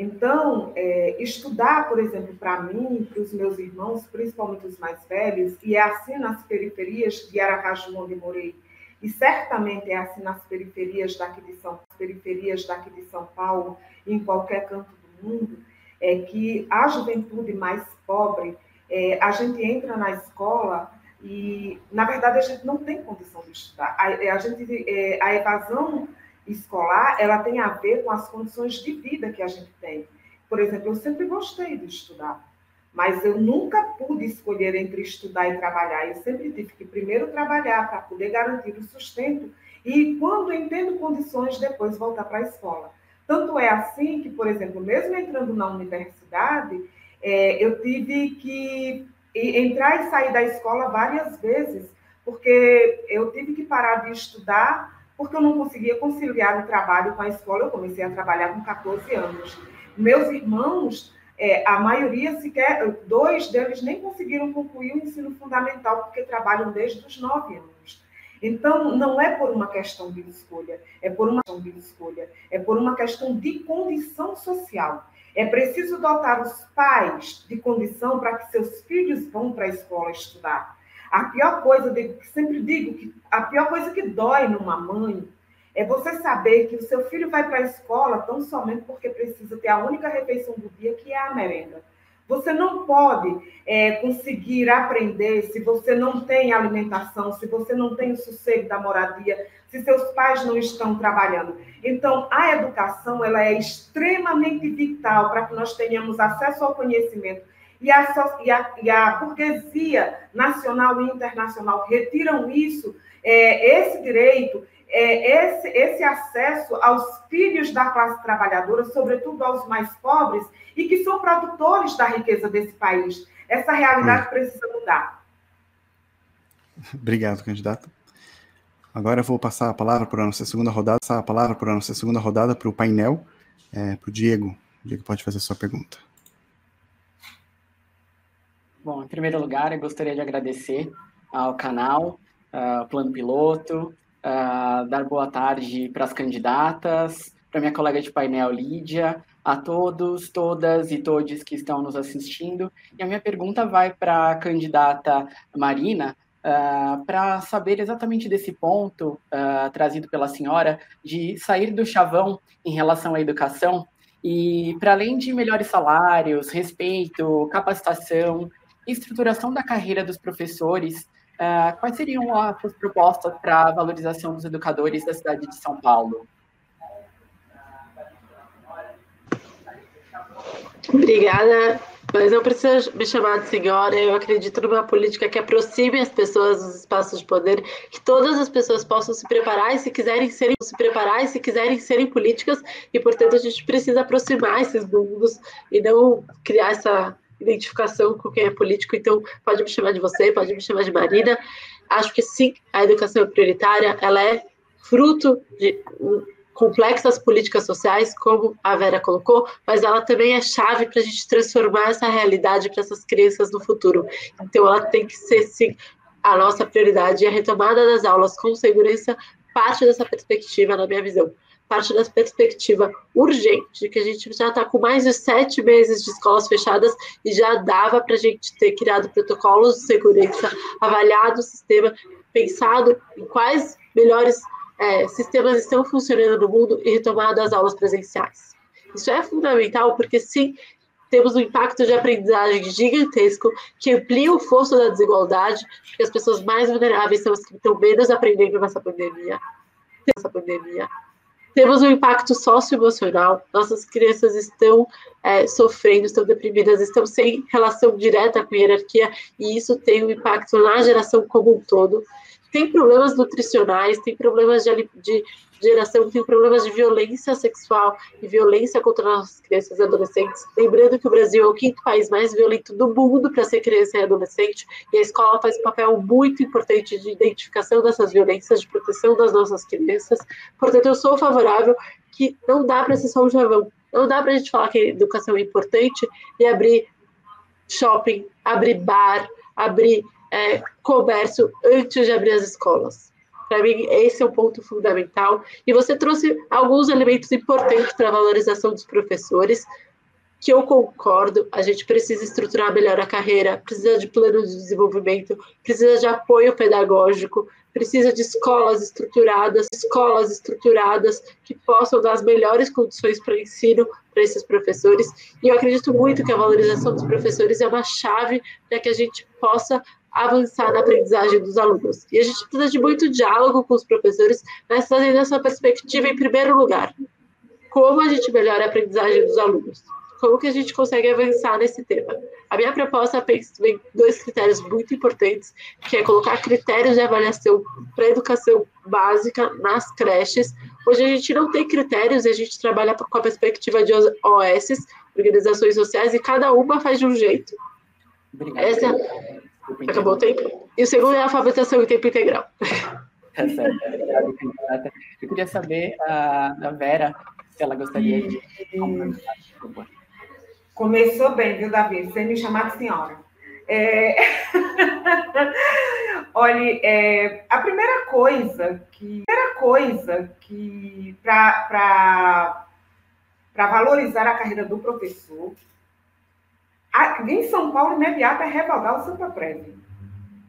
Então, é, estudar, por exemplo, para mim, para os meus irmãos, principalmente os mais velhos, e é assim nas periferias de Aracaju, onde morei, e certamente é assim nas periferias daqui de São, periferias daqui de São Paulo, em qualquer canto do mundo, é que a juventude mais pobre, é, a gente entra na escola e, na verdade, a gente não tem condição de estudar. A, a gente, é, a evasão escolar, ela tem a ver com as condições de vida que a gente tem. Por exemplo, eu sempre gostei de estudar, mas eu nunca pude escolher entre estudar e trabalhar. Eu sempre tive que primeiro trabalhar para poder garantir o sustento e, quando entendo condições, depois voltar para a escola. Tanto é assim que, por exemplo, mesmo entrando na universidade, é, eu tive que entrar e sair da escola várias vezes, porque eu tive que parar de estudar porque eu não conseguia conciliar o trabalho com a escola. Eu comecei a trabalhar com 14 anos. Meus irmãos, é, a maioria sequer, dois deles nem conseguiram concluir o ensino fundamental, porque trabalham desde os 9 anos. Então, não é por uma questão de escolha, é por uma questão de escolha, é por uma questão de condição social. É preciso dotar os pais de condição para que seus filhos vão para a escola estudar. A pior coisa, sempre digo que a pior coisa que dói numa mãe é você saber que o seu filho vai para a escola tão somente porque precisa ter a única refeição do dia, que é a merenda. Você não pode é, conseguir aprender se você não tem alimentação, se você não tem o sossego da moradia, se seus pais não estão trabalhando. Então, a educação ela é extremamente vital para que nós tenhamos acesso ao conhecimento. E a, e a, e a burguesia nacional e internacional retiram isso, é, esse direito, é, esse, esse acesso aos filhos da classe trabalhadora, sobretudo aos mais pobres, e que são produtores da riqueza desse país. Essa realidade Oi. precisa mudar. Obrigado, candidato. Agora eu vou passar a palavra para a nossa segunda rodada, passar a palavra para a nossa segunda rodada para o painel, é, para o Diego. O Diego pode fazer a sua pergunta. Bom, em primeiro lugar, eu gostaria de agradecer ao canal, uh, Plano Piloto, uh, dar boa tarde para as candidatas, para minha colega de painel Lídia, a todos, todas e todos que estão nos assistindo. E a minha pergunta vai para a candidata Marina, uh, para saber exatamente desse ponto uh, trazido pela senhora, de sair do chavão em relação à educação. E, para além de melhores salários, respeito, capacitação, estruturação da carreira dos professores, Uh, quais seriam as propostas para a valorização dos educadores da cidade de São Paulo? Obrigada, mas não precisa me chamar de senhora. Eu acredito numa política que aproxime as pessoas dos espaços de poder, que todas as pessoas possam se preparar e se quiserem serem se preparar e se quiserem serem políticas e portanto a gente precisa aproximar esses mundos e não criar essa identificação com quem é político, então pode me chamar de você, pode me chamar de Marina. Acho que sim, a educação é prioritária, ela é fruto de complexas políticas sociais, como a Vera colocou, mas ela também é chave para a gente transformar essa realidade para essas crianças no futuro. Então, ela tem que ser, sim, a nossa prioridade e a retomada das aulas com segurança parte dessa perspectiva, na minha visão parte da perspectiva urgente, que a gente já está com mais de sete meses de escolas fechadas e já dava para a gente ter criado protocolos de segurança, avaliado o sistema, pensado em quais melhores é, sistemas estão funcionando no mundo e retomado as aulas presenciais. Isso é fundamental porque, sim, temos um impacto de aprendizagem gigantesco que amplia o fosso da desigualdade, porque as pessoas mais vulneráveis são as que estão menos aprendendo nessa pandemia. Nessa pandemia. Temos um impacto socioemocional, nossas crianças estão é, sofrendo, estão deprimidas, estão sem relação direta com hierarquia, e isso tem um impacto na geração como um todo. Tem problemas nutricionais, tem problemas de, de geração tem problemas de violência sexual e violência contra nossas crianças e adolescentes. Lembrando que o Brasil é o quinto país mais violento do mundo para ser criança e adolescente, e a escola faz um papel muito importante de identificação dessas violências, de proteção das nossas crianças. Portanto, eu sou favorável que não dá para ser só um javão. Não dá para a gente falar que educação é importante e abrir shopping, abrir bar, abrir é, comércio antes de abrir as escolas. Para mim, esse é o ponto fundamental. E você trouxe alguns elementos importantes para a valorização dos professores, que eu concordo. A gente precisa estruturar melhor a carreira, precisa de plano de desenvolvimento, precisa de apoio pedagógico, precisa de escolas estruturadas, escolas estruturadas que possam dar as melhores condições para o ensino para esses professores. E eu acredito muito que a valorização dos professores é uma chave para que a gente possa avançar na aprendizagem dos alunos. E a gente precisa de muito diálogo com os professores, mas trazendo essa perspectiva em primeiro lugar. Como a gente melhora a aprendizagem dos alunos? Como que a gente consegue avançar nesse tema? A minha proposta vem dois critérios muito importantes, que é colocar critérios de avaliação para a educação básica nas creches. Hoje a gente não tem critérios, a gente trabalha com a perspectiva de OS, organizações sociais, e cada uma faz de um jeito. Obrigado. Essa, Acabou o tempo. E o segundo é a alfabetização em tempo integral. Tá certo. Eu queria saber uh, da Vera se ela gostaria de Começou bem, viu, Davi? Sem me chamar de senhora. É... *laughs* Olha, é, a primeira coisa que, primeira coisa que para valorizar a carreira do professor, em São Paulo, imediato é revogar o Santa Prévio.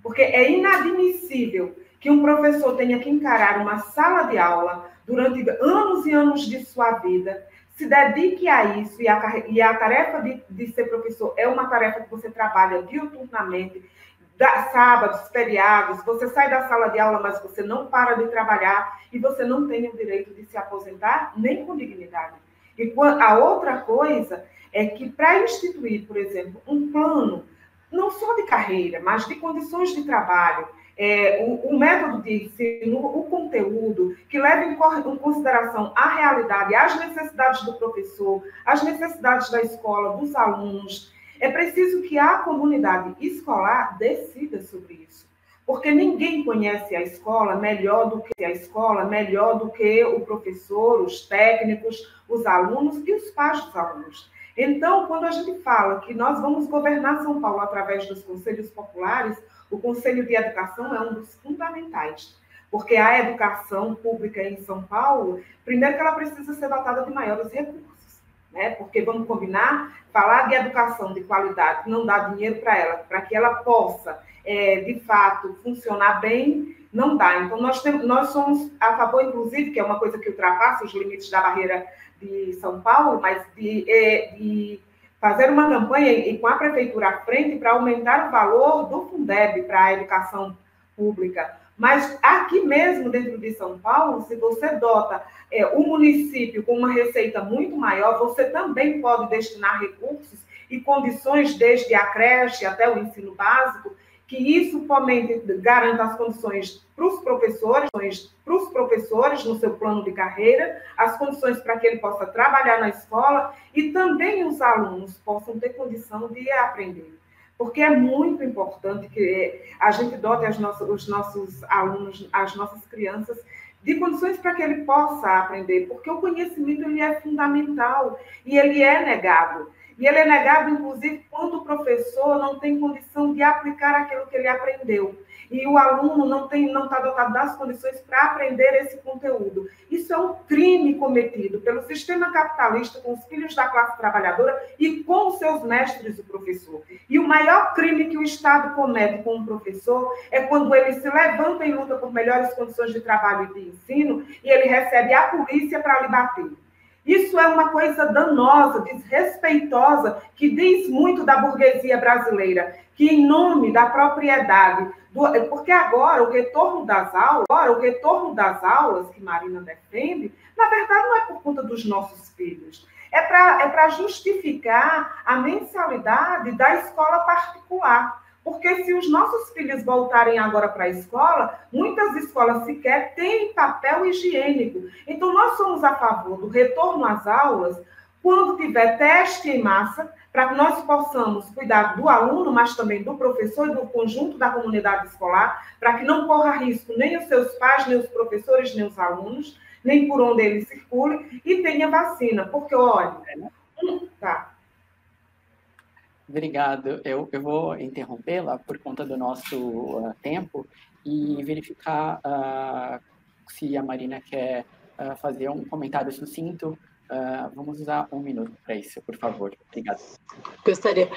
Porque é inadmissível que um professor tenha que encarar uma sala de aula durante anos e anos de sua vida, se dedique a isso, e a, e a tarefa de, de ser professor é uma tarefa que você trabalha diuturnamente, da, sábados, feriados, você sai da sala de aula, mas você não para de trabalhar e você não tem o direito de se aposentar nem com dignidade. E a outra coisa é que para instituir, por exemplo, um plano, não só de carreira, mas de condições de trabalho, é, o, o, método de ensino, o conteúdo, que leva em, em consideração a realidade, as necessidades do professor, as necessidades da escola, dos alunos, é preciso que a comunidade escolar decida sobre isso. Porque ninguém conhece a escola melhor do que a escola, melhor do que o professor, os técnicos, os alunos e os pais dos alunos. Então, quando a gente fala que nós vamos governar São Paulo através dos conselhos populares, o Conselho de Educação é um dos fundamentais. Porque a educação pública em São Paulo, primeiro que ela precisa ser dotada de maiores recursos né? Porque vamos combinar, falar de educação de qualidade, não dar dinheiro para ela, para que ela possa, é, de fato, funcionar bem, não dá. Então, nós, temos, nós somos a favor, inclusive, que é uma coisa que ultrapassa os limites da barreira de São Paulo, mas de, é, de fazer uma campanha e com a prefeitura à frente para aumentar o valor do Fundeb para a educação pública. Mas aqui mesmo, dentro de São Paulo, se você dota é, o município com uma receita muito maior, você também pode destinar recursos e condições, desde a creche até o ensino básico, que isso fomente, garanta as condições para os professores, para os professores no seu plano de carreira, as condições para que ele possa trabalhar na escola e também os alunos possam ter condição de aprender. Porque é muito importante que a gente dote nossas, os nossos alunos, as nossas crianças, de condições para que ele possa aprender, porque o conhecimento ele é fundamental e ele é negado. E ele é negado, inclusive, quando o professor não tem condição de aplicar aquilo que ele aprendeu e o aluno não tem, não está dotado das condições para aprender esse conteúdo. Isso é um crime cometido pelo sistema capitalista com os filhos da classe trabalhadora e com os seus mestres, o professor. E o maior crime que o Estado comete com o professor é quando ele se levanta em luta por melhores condições de trabalho e de ensino e ele recebe a polícia para lhe bater. Isso é uma coisa danosa, desrespeitosa, que diz muito da burguesia brasileira, que em nome da propriedade, do, porque agora o retorno das aulas, agora o retorno das aulas que Marina defende, na verdade não é por conta dos nossos filhos, é para é justificar a mensalidade da escola particular. Porque se os nossos filhos voltarem agora para a escola, muitas escolas sequer têm papel higiênico. Então, nós somos a favor do retorno às aulas quando tiver teste em massa, para que nós possamos cuidar do aluno, mas também do professor e do conjunto da comunidade escolar, para que não corra risco nem os seus pais, nem os professores, nem os alunos, nem por onde ele circule, e tenha vacina. Porque, olha, tá, Obrigado. Eu, eu vou interrompê-la por conta do nosso uh, tempo e verificar uh, se a Marina quer uh, fazer um comentário sucinto. vamos usar um minuto para isso, por favor. Obrigado. Gostaria.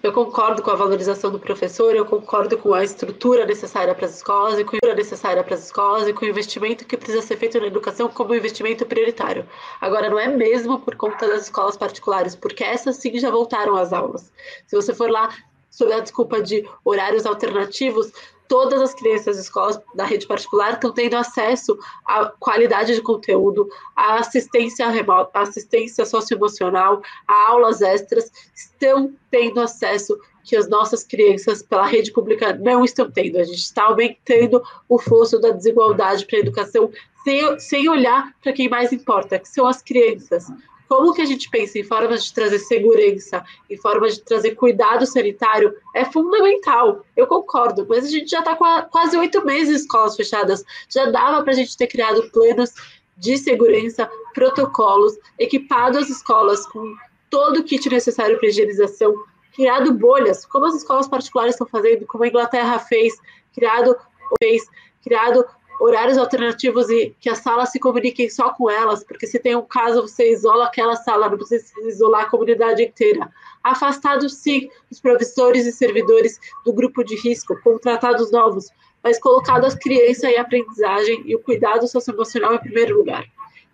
Eu concordo com a valorização do professor, eu concordo com a estrutura necessária para as escolas e com a necessária para as escolas e com o investimento que precisa ser feito na educação como investimento prioritário. Agora, não é mesmo por conta das escolas particulares, porque essas sim já voltaram às aulas. Se você for lá sob a desculpa de horários alternativos, todas as crianças das escolas da rede particular estão tendo acesso à qualidade de conteúdo, à assistência remota, à assistência socioemocional, a aulas extras, estão tendo acesso que as nossas crianças pela rede pública não estão tendo. A gente está aumentando o fosso da desigualdade para a educação sem, sem olhar para quem mais importa, que são as crianças. Como que a gente pensa em formas de trazer segurança, em formas de trazer cuidado sanitário, é fundamental. Eu concordo, mas a gente já está quase oito meses escolas fechadas. Já dava para a gente ter criado planos de segurança, protocolos, equipado as escolas com todo o kit necessário para higienização, criado bolhas, como as escolas particulares estão fazendo, como a Inglaterra fez, criado, fez, criado horários alternativos e que as salas se comuniquem só com elas, porque se tem um caso, você isola aquela sala, não precisa isolar a comunidade inteira. Afastados, sim, os professores e servidores do grupo de risco, contratados novos, mas colocado as crianças em aprendizagem e o cuidado socioemocional em primeiro lugar.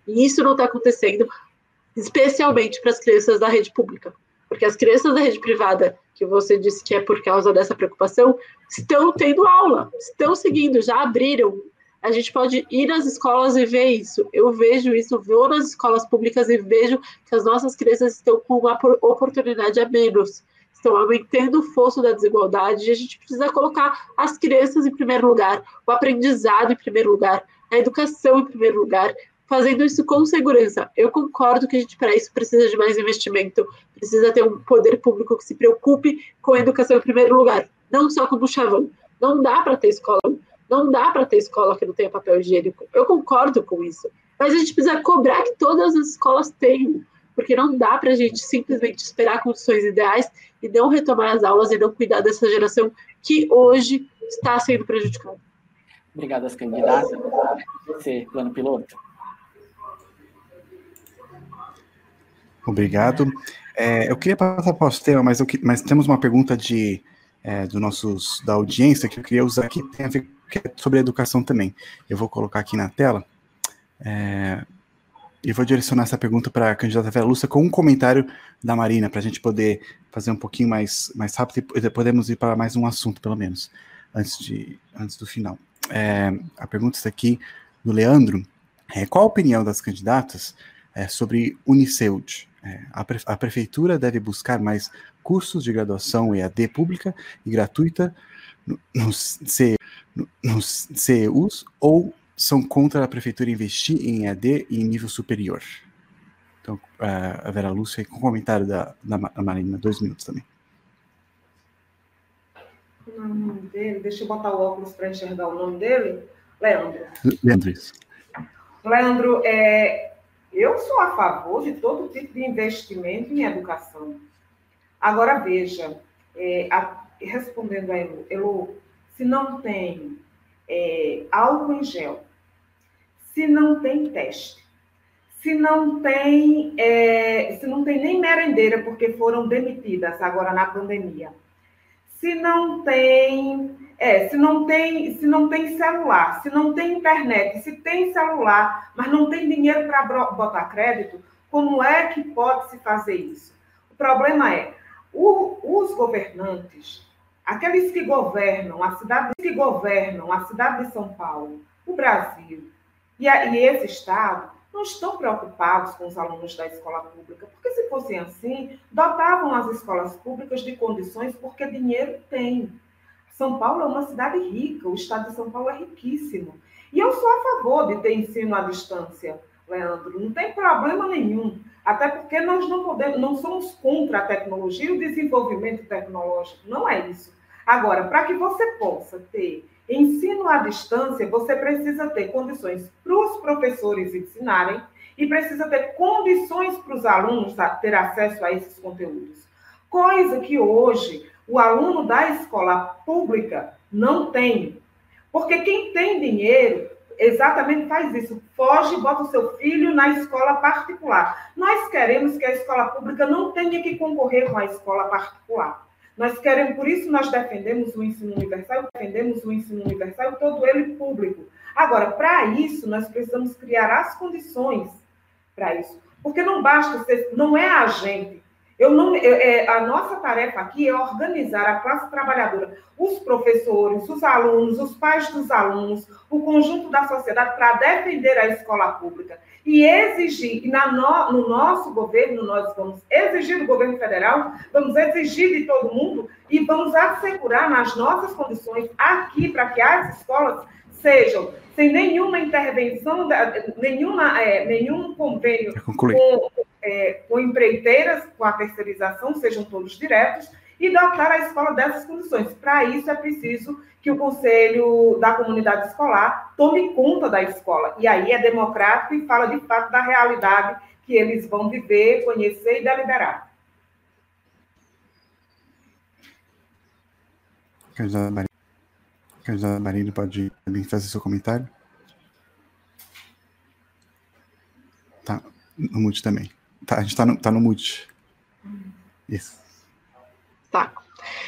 E isso não está acontecendo, especialmente para as crianças da rede pública, porque as crianças da rede privada, que você disse que é por causa dessa preocupação, estão tendo aula, estão seguindo, já abriram a gente pode ir às escolas e ver isso. Eu vejo isso, vou nas escolas públicas e vejo que as nossas crianças estão com uma oportunidade a menos, estão aumentando o fosso da desigualdade e a gente precisa colocar as crianças em primeiro lugar, o aprendizado em primeiro lugar, a educação em primeiro lugar, fazendo isso com segurança. Eu concordo que a gente, para isso, precisa de mais investimento, precisa ter um poder público que se preocupe com a educação em primeiro lugar, não só com o chavão. Não dá para ter escola não dá para ter escola que não tenha papel higiênico. Eu concordo com isso. Mas a gente precisa cobrar que todas as escolas tenham, porque não dá para a gente simplesmente esperar condições ideais e não retomar as aulas e não cuidar dessa geração que hoje está sendo prejudicada. Obrigado às candidatas. Você, plano piloto. Obrigado. É, eu queria passar para o tema, mas, eu, mas temos uma pergunta de, é, do nossos, da audiência que eu queria usar aqui, tem a ver que é sobre educação também. Eu vou colocar aqui na tela. É, e vou direcionar essa pergunta para a candidata Vera Lúcia com um comentário da Marina, para a gente poder fazer um pouquinho mais, mais rápido e podemos ir para mais um assunto, pelo menos, antes, de, antes do final. É, a pergunta está aqui do Leandro. É, qual a opinião das candidatas é, sobre Uniceud? É, a, pre, a prefeitura deve buscar mais cursos de graduação EAD pública e gratuita no, no, nos CEUs ou são contra a prefeitura investir em EAD em nível superior? Então, a Vera Lúcia, com o comentário da, da Marina, dois minutos também. O nome dele, deixa eu botar o óculos para enxergar o nome dele. Leandro. Leandro, isso. Leandro, é, eu sou a favor de todo tipo de investimento em educação. Agora, veja, é, a, respondendo a Elu se não tem é, álcool em gel, se não tem teste, se não tem, é, se não tem nem merendeira porque foram demitidas agora na pandemia, se não tem, é, se não tem, se não tem celular, se não tem internet, se tem celular, mas não tem dinheiro para botar crédito, como é que pode se fazer isso? O problema é, o, os governantes aqueles que governam a cidade que governam a cidade de São Paulo, o Brasil e, a, e esse estado não estão preocupados com os alunos da escola pública, porque se fossem assim, dotavam as escolas públicas de condições porque dinheiro tem. São Paulo é uma cidade rica, o estado de São Paulo é riquíssimo. E eu sou a favor de ter ensino à distância, Leandro, não tem problema nenhum. Até porque nós não podemos, não somos contra a tecnologia e o desenvolvimento tecnológico, não é isso. Agora, para que você possa ter ensino à distância, você precisa ter condições para os professores ensinarem e precisa ter condições para os alunos ter acesso a esses conteúdos. Coisa que hoje o aluno da escola pública não tem. Porque quem tem dinheiro exatamente faz isso. Foge e bota o seu filho na escola particular. Nós queremos que a escola pública não tenha que concorrer com a escola particular. Nós queremos, por isso nós defendemos o ensino universal, defendemos o ensino universal, todo ele público. Agora, para isso, nós precisamos criar as condições para isso. Porque não basta ser, não é a gente. Eu não, eu, é, a nossa tarefa aqui é organizar a classe trabalhadora, os professores, os alunos, os pais dos alunos, o conjunto da sociedade para defender a escola pública e exigir, e na no, no nosso governo, nós vamos exigir do governo federal, vamos exigir de todo mundo e vamos assegurar nas nossas condições aqui para que as escolas sejam sem nenhuma intervenção, nenhuma, é, nenhum convênio com, é, com empreiteiras, com a terceirização, sejam todos diretos, e dotar a escola dessas condições. Para isso é preciso que o conselho da comunidade escolar tome conta da escola. E aí é democrático e fala de fato da realidade que eles vão viver, conhecer e deliberar. Candidata Marina, Candidata Marina pode também fazer seu comentário? Tá no mute também. Tá, a gente tá no, tá no mute. Isso. Tá.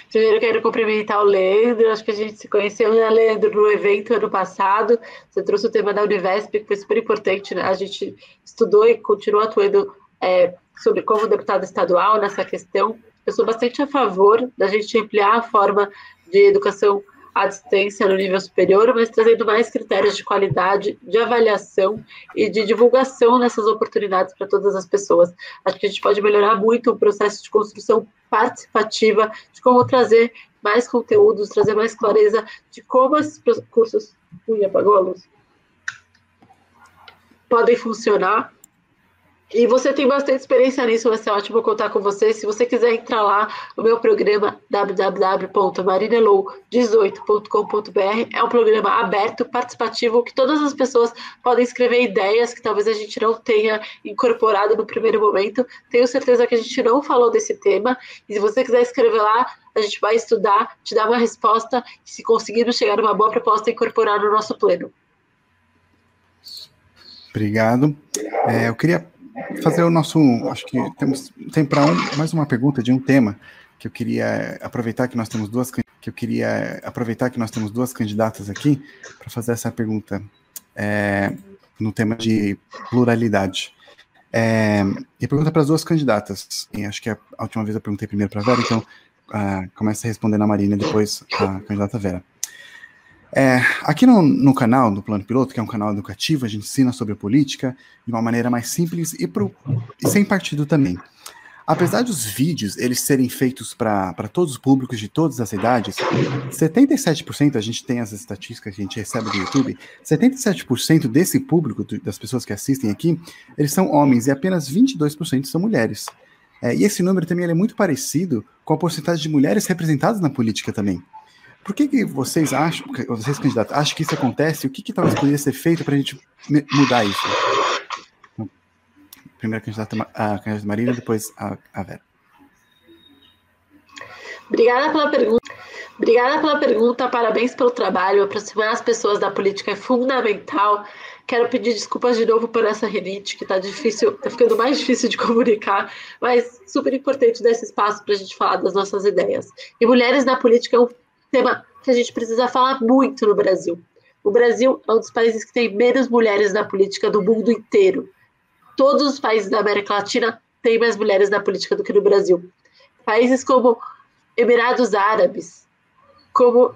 Primeiro quero cumprimentar o Leandro, acho que a gente se conheceu, né, Leandro, no evento ano passado. Você trouxe o tema da Univesp, que foi super importante, né? A gente estudou e continua atuando é, sobre como deputado estadual nessa questão. Eu sou bastante a favor da gente ampliar a forma de educação à distância no nível superior, mas trazendo mais critérios de qualidade, de avaliação e de divulgação nessas oportunidades para todas as pessoas. Acho que a gente pode melhorar muito o processo de construção participativa, de como trazer mais conteúdos, trazer mais clareza de como esses cursos. Ui, apagou a luz. Podem funcionar e você tem bastante experiência nisso, vai ser ótimo contar com você. Se você quiser entrar lá no meu programa www.marinelou18.com.br, é um programa aberto, participativo, que todas as pessoas podem escrever ideias que talvez a gente não tenha incorporado no primeiro momento. Tenho certeza que a gente não falou desse tema. E se você quiser escrever lá, a gente vai estudar, te dar uma resposta e se conseguirmos chegar numa boa proposta, incorporar no nosso pleno. Obrigado. É, eu queria fazer o nosso. Acho que temos tem para um, mais uma pergunta de um tema que eu queria aproveitar que nós temos duas que eu queria aproveitar que nós temos duas candidatas aqui para fazer essa pergunta é, no tema de pluralidade. É, e pergunta para as duas candidatas. E acho que a, última vez eu perguntei primeiro para a Vera, então uh, começa a Marina e depois a candidata Vera. É, aqui no, no, canal do Plano Piloto, que é um canal educativo, a gente ensina sobre política de uma maneira mais simples e, pro, e sem partido também. Apesar dos vídeos eles serem feitos para todos os públicos de todas as idades, 77%, a gente tem as estatísticas que a gente recebe do YouTube, 77% desse público, das pessoas que assistem aqui, eles são homens e apenas 22% são mulheres. É, e esse número também é muito parecido com a porcentagem de mulheres representadas na política também. Por que, que vocês acham, vocês candidatos, acham que isso acontece? O que, que talvez poderia ser feito para a gente mudar isso? Primeiro a candidata, a candidata Marina, depois a, a Vera. Obrigada pela pergunta. Obrigada pela pergunta, parabéns pelo trabalho. Aproximar as pessoas da política é fundamental. Quero pedir desculpas de novo por essa rinite, que está difícil, está ficando mais difícil de comunicar, mas super importante dar esse espaço para a gente falar das nossas ideias. E mulheres na política é um tema que a gente precisa falar muito no Brasil. O Brasil é um dos países que tem menos mulheres na política do mundo inteiro. Todos os países da América Latina têm mais mulheres na política do que no Brasil. Países como Emirados Árabes, como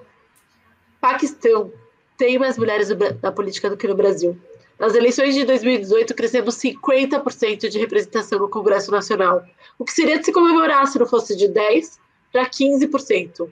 Paquistão, têm mais mulheres na política do que no Brasil. Nas eleições de 2018, crescemos 50% de representação no Congresso Nacional, o que seria de se comemorar se não fosse de 10% para 15%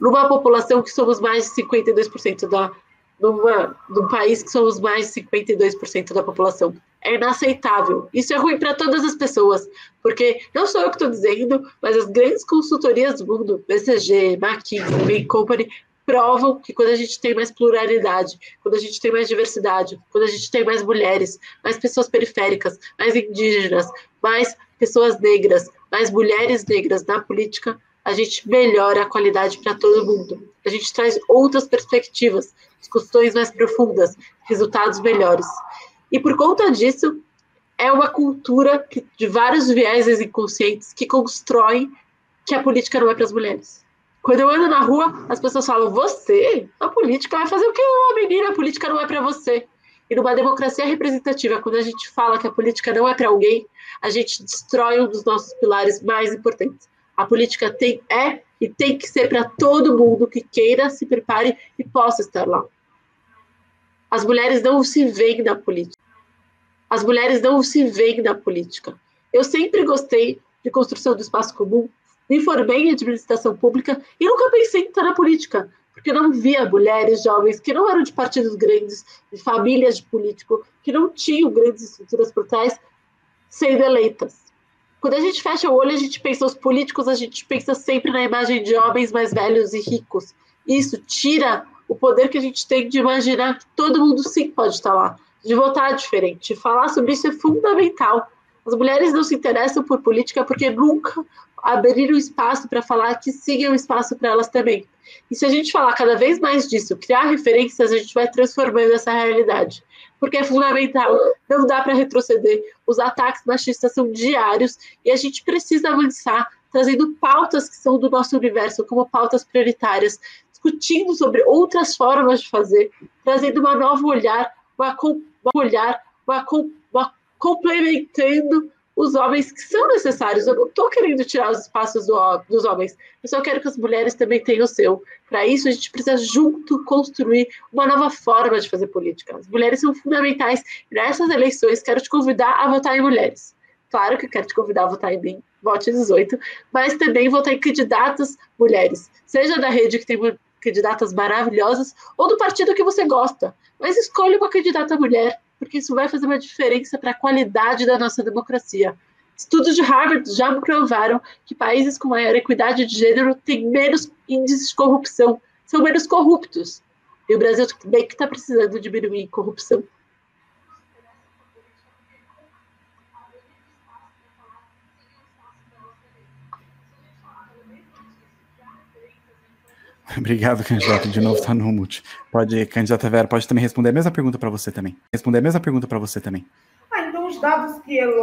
numa população que somos mais de 52% da numa, num país que somos mais de 52% da população. É inaceitável. Isso é ruim para todas as pessoas, porque não sou eu que estou dizendo, mas as grandes consultorias do mundo, BCG, McKinsey, Bain Company, provam que quando a gente tem mais pluralidade, quando a gente tem mais diversidade, quando a gente tem mais mulheres, mais pessoas periféricas, mais indígenas, mais pessoas negras, mais mulheres negras na política, a gente melhora a qualidade para todo mundo. A gente traz outras perspectivas, discussões mais profundas, resultados melhores. E por conta disso, é uma cultura que, de vários vieses inconscientes que constroem que a política não é para as mulheres. Quando eu ando na rua, as pessoas falam: Você? A política vai fazer o que uma menina? A política não é para você. E numa democracia representativa, quando a gente fala que a política não é para alguém, a gente destrói um dos nossos pilares mais importantes, a política tem, é e tem que ser para todo mundo que queira, se prepare e possa estar lá. As mulheres não se veem na política. As mulheres não se veem na política. Eu sempre gostei de construção do espaço comum, me formei em administração pública e nunca pensei em estar na política, porque não via mulheres jovens que não eram de partidos grandes, de famílias de político, que não tinham grandes estruturas por trás, sendo eleitas. Quando a gente fecha o olho, a gente pensa os políticos, a gente pensa sempre na imagem de homens mais velhos e ricos. Isso tira o poder que a gente tem de imaginar que todo mundo sim pode estar lá, de votar diferente. Falar sobre isso é fundamental. As mulheres não se interessam por política porque nunca abriram espaço para falar que sigam espaço para elas também. E se a gente falar cada vez mais disso, criar referências, a gente vai transformando essa realidade. Porque é fundamental, não dá para retroceder. Os ataques machistas são diários e a gente precisa avançar, trazendo pautas que são do nosso universo como pautas prioritárias, discutindo sobre outras formas de fazer, trazendo uma nova olhar, uma, uma olhar, uma, uma complementando os homens que são necessários. Eu não estou querendo tirar os espaços do, dos homens, eu só quero que as mulheres também tenham o seu. Para isso, a gente precisa junto construir uma nova forma de fazer política. As mulheres são fundamentais. nessas eleições, quero te convidar a votar em mulheres. Claro que quero te convidar a votar em mim, vote 18, mas também votar em candidatas mulheres, seja da rede que tem candidatas maravilhosas ou do partido que você gosta. Mas escolha uma candidata mulher porque isso vai fazer uma diferença para a qualidade da nossa democracia. Estudos de Harvard já provaram que países com maior equidade de gênero têm menos índices de corrupção, são menos corruptos. E o Brasil também está precisando diminuir corrupção. *laughs* Obrigado, candidato. De novo está no mute. Pode, candidata Vera, pode também responder a mesma pergunta para você também. Responder a mesma pergunta para você também. Ah, então, os dados que ele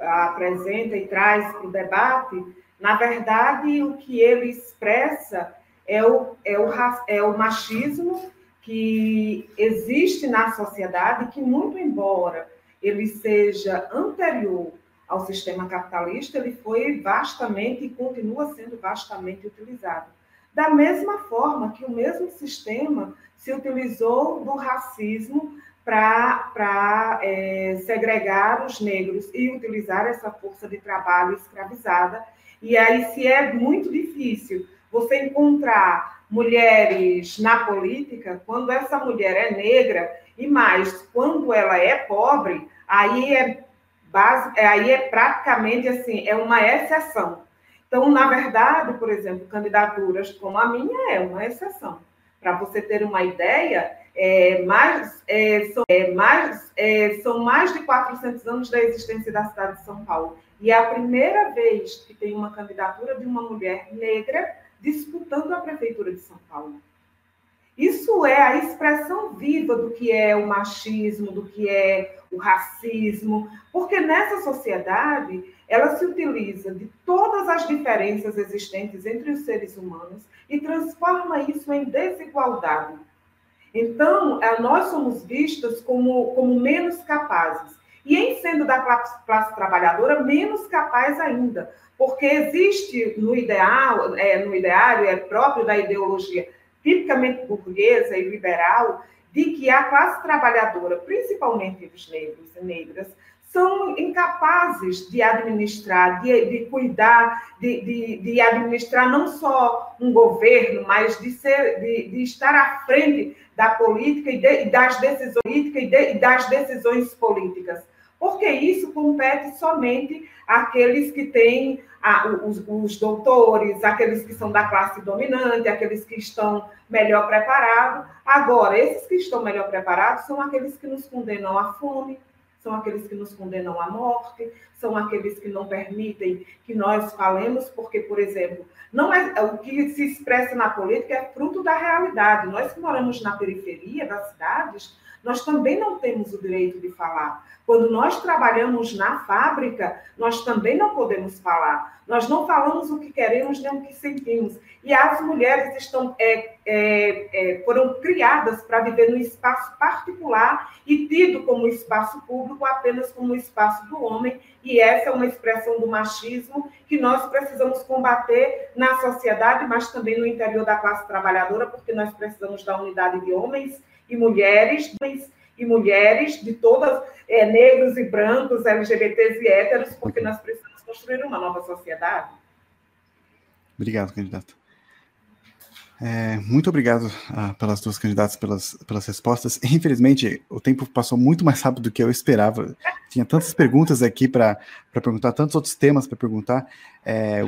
apresenta e traz para o debate, na verdade, o que ele expressa é o, é o, é o machismo que existe na sociedade, que, muito embora ele seja anterior ao sistema capitalista, ele foi vastamente e continua sendo vastamente utilizado da mesma forma que o mesmo sistema se utilizou do racismo para é, segregar os negros e utilizar essa força de trabalho escravizada. E aí, se é muito difícil você encontrar mulheres na política, quando essa mulher é negra, e mais, quando ela é pobre, aí é, base, aí é praticamente assim, é uma exceção. Então, na verdade, por exemplo, candidaturas como a minha é uma exceção. Para você ter uma ideia, é, mais, é, são, é, mais, é, são mais de 400 anos da existência da cidade de São Paulo. E é a primeira vez que tem uma candidatura de uma mulher negra disputando a prefeitura de São Paulo. Isso é a expressão viva do que é o machismo, do que é o racismo, porque nessa sociedade ela se utiliza de todas as diferenças existentes entre os seres humanos e transforma isso em desigualdade. Então, nós somos vistas como, como menos capazes. E em sendo da classe, classe trabalhadora, menos capaz ainda, porque existe no ideal, é, no ideário é próprio da ideologia tipicamente burguesa e liberal, de que a classe trabalhadora, principalmente os negros e negras, são incapazes de administrar, de, de cuidar, de, de, de, administrar não só um governo, mas de, ser, de, estar à frente da política e, das decisões políticas e, das decisões políticas. Porque isso compete somente àqueles que têm a, os, os doutores, aqueles que são da classe dominante, aqueles que estão melhor preparados. Agora, esses que estão melhor preparados são aqueles que nos condenam à fome, são aqueles que nos condenam à morte, são aqueles que não permitem que nós falemos, porque, por exemplo, não é o que se expressa na política é fruto da realidade. Nós que moramos na periferia das cidades, nós também não temos o direito de falar. Quando nós trabalhamos na fábrica, nós também não podemos falar. Nós não falamos o que queremos nem o que sentimos. E as mulheres estão, é, é, é, foram criadas para viver no espaço particular e tido como espaço público apenas como espaço do homem. E essa é uma expressão do machismo que nós precisamos combater na sociedade, mas também no interior da classe trabalhadora, porque nós precisamos da unidade de homens e mulheres, e mulheres de todas, é, negros e brancos, LGBTs e héteros, porque nós precisamos construir uma nova sociedade. Obrigado, candidato. É, muito obrigado ah, pelas duas candidatas, pelas, pelas respostas. *laughs* Infelizmente, o tempo passou muito mais rápido do que eu esperava. Tinha tantas perguntas aqui para perguntar, tantos outros temas para perguntar. É...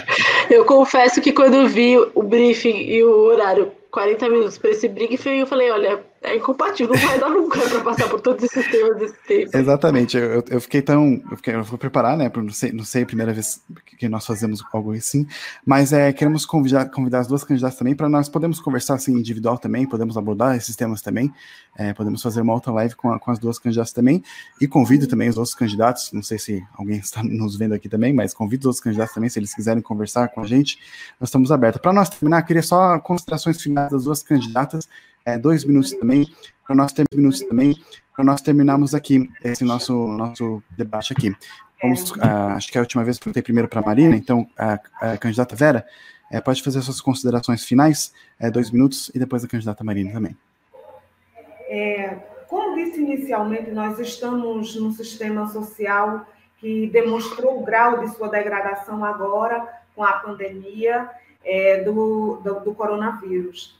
Eu confesso que quando vi o briefing e o horário 40 minutos para esse briefing, eu falei, olha, é incompatível, não vai dar nunca para passar por todos esses temas desse tempo. Exatamente, eu, eu fiquei tão. Eu, fiquei, eu vou preparar, né? Não sei, não sei primeira vez que nós fazemos algo assim, mas é, queremos convidar, convidar as duas candidatas também para nós podemos conversar assim individual também, podemos abordar esses temas também, é, podemos fazer uma outra live com, a, com as duas candidatas também, e convido também os outros candidatos, não sei se alguém está nos vendo aqui também, mas convido os outros candidatos também, se eles quiserem conversar com a gente, nós estamos abertos. Para nós terminar, queria só considerações finais das duas candidatas é, dois minutos também, para nós termos minutos também, para nós terminarmos aqui esse nosso, nosso debate aqui. Vamos, uh, acho que é a última vez que eu perguntei primeiro para a Marina, então, a, candidata Vera, é, pode fazer suas considerações finais, é, dois minutos, e depois a candidata Marina também. É, como disse inicialmente, nós estamos num sistema social que demonstrou o grau de sua degradação agora com a pandemia é, do, do, do coronavírus.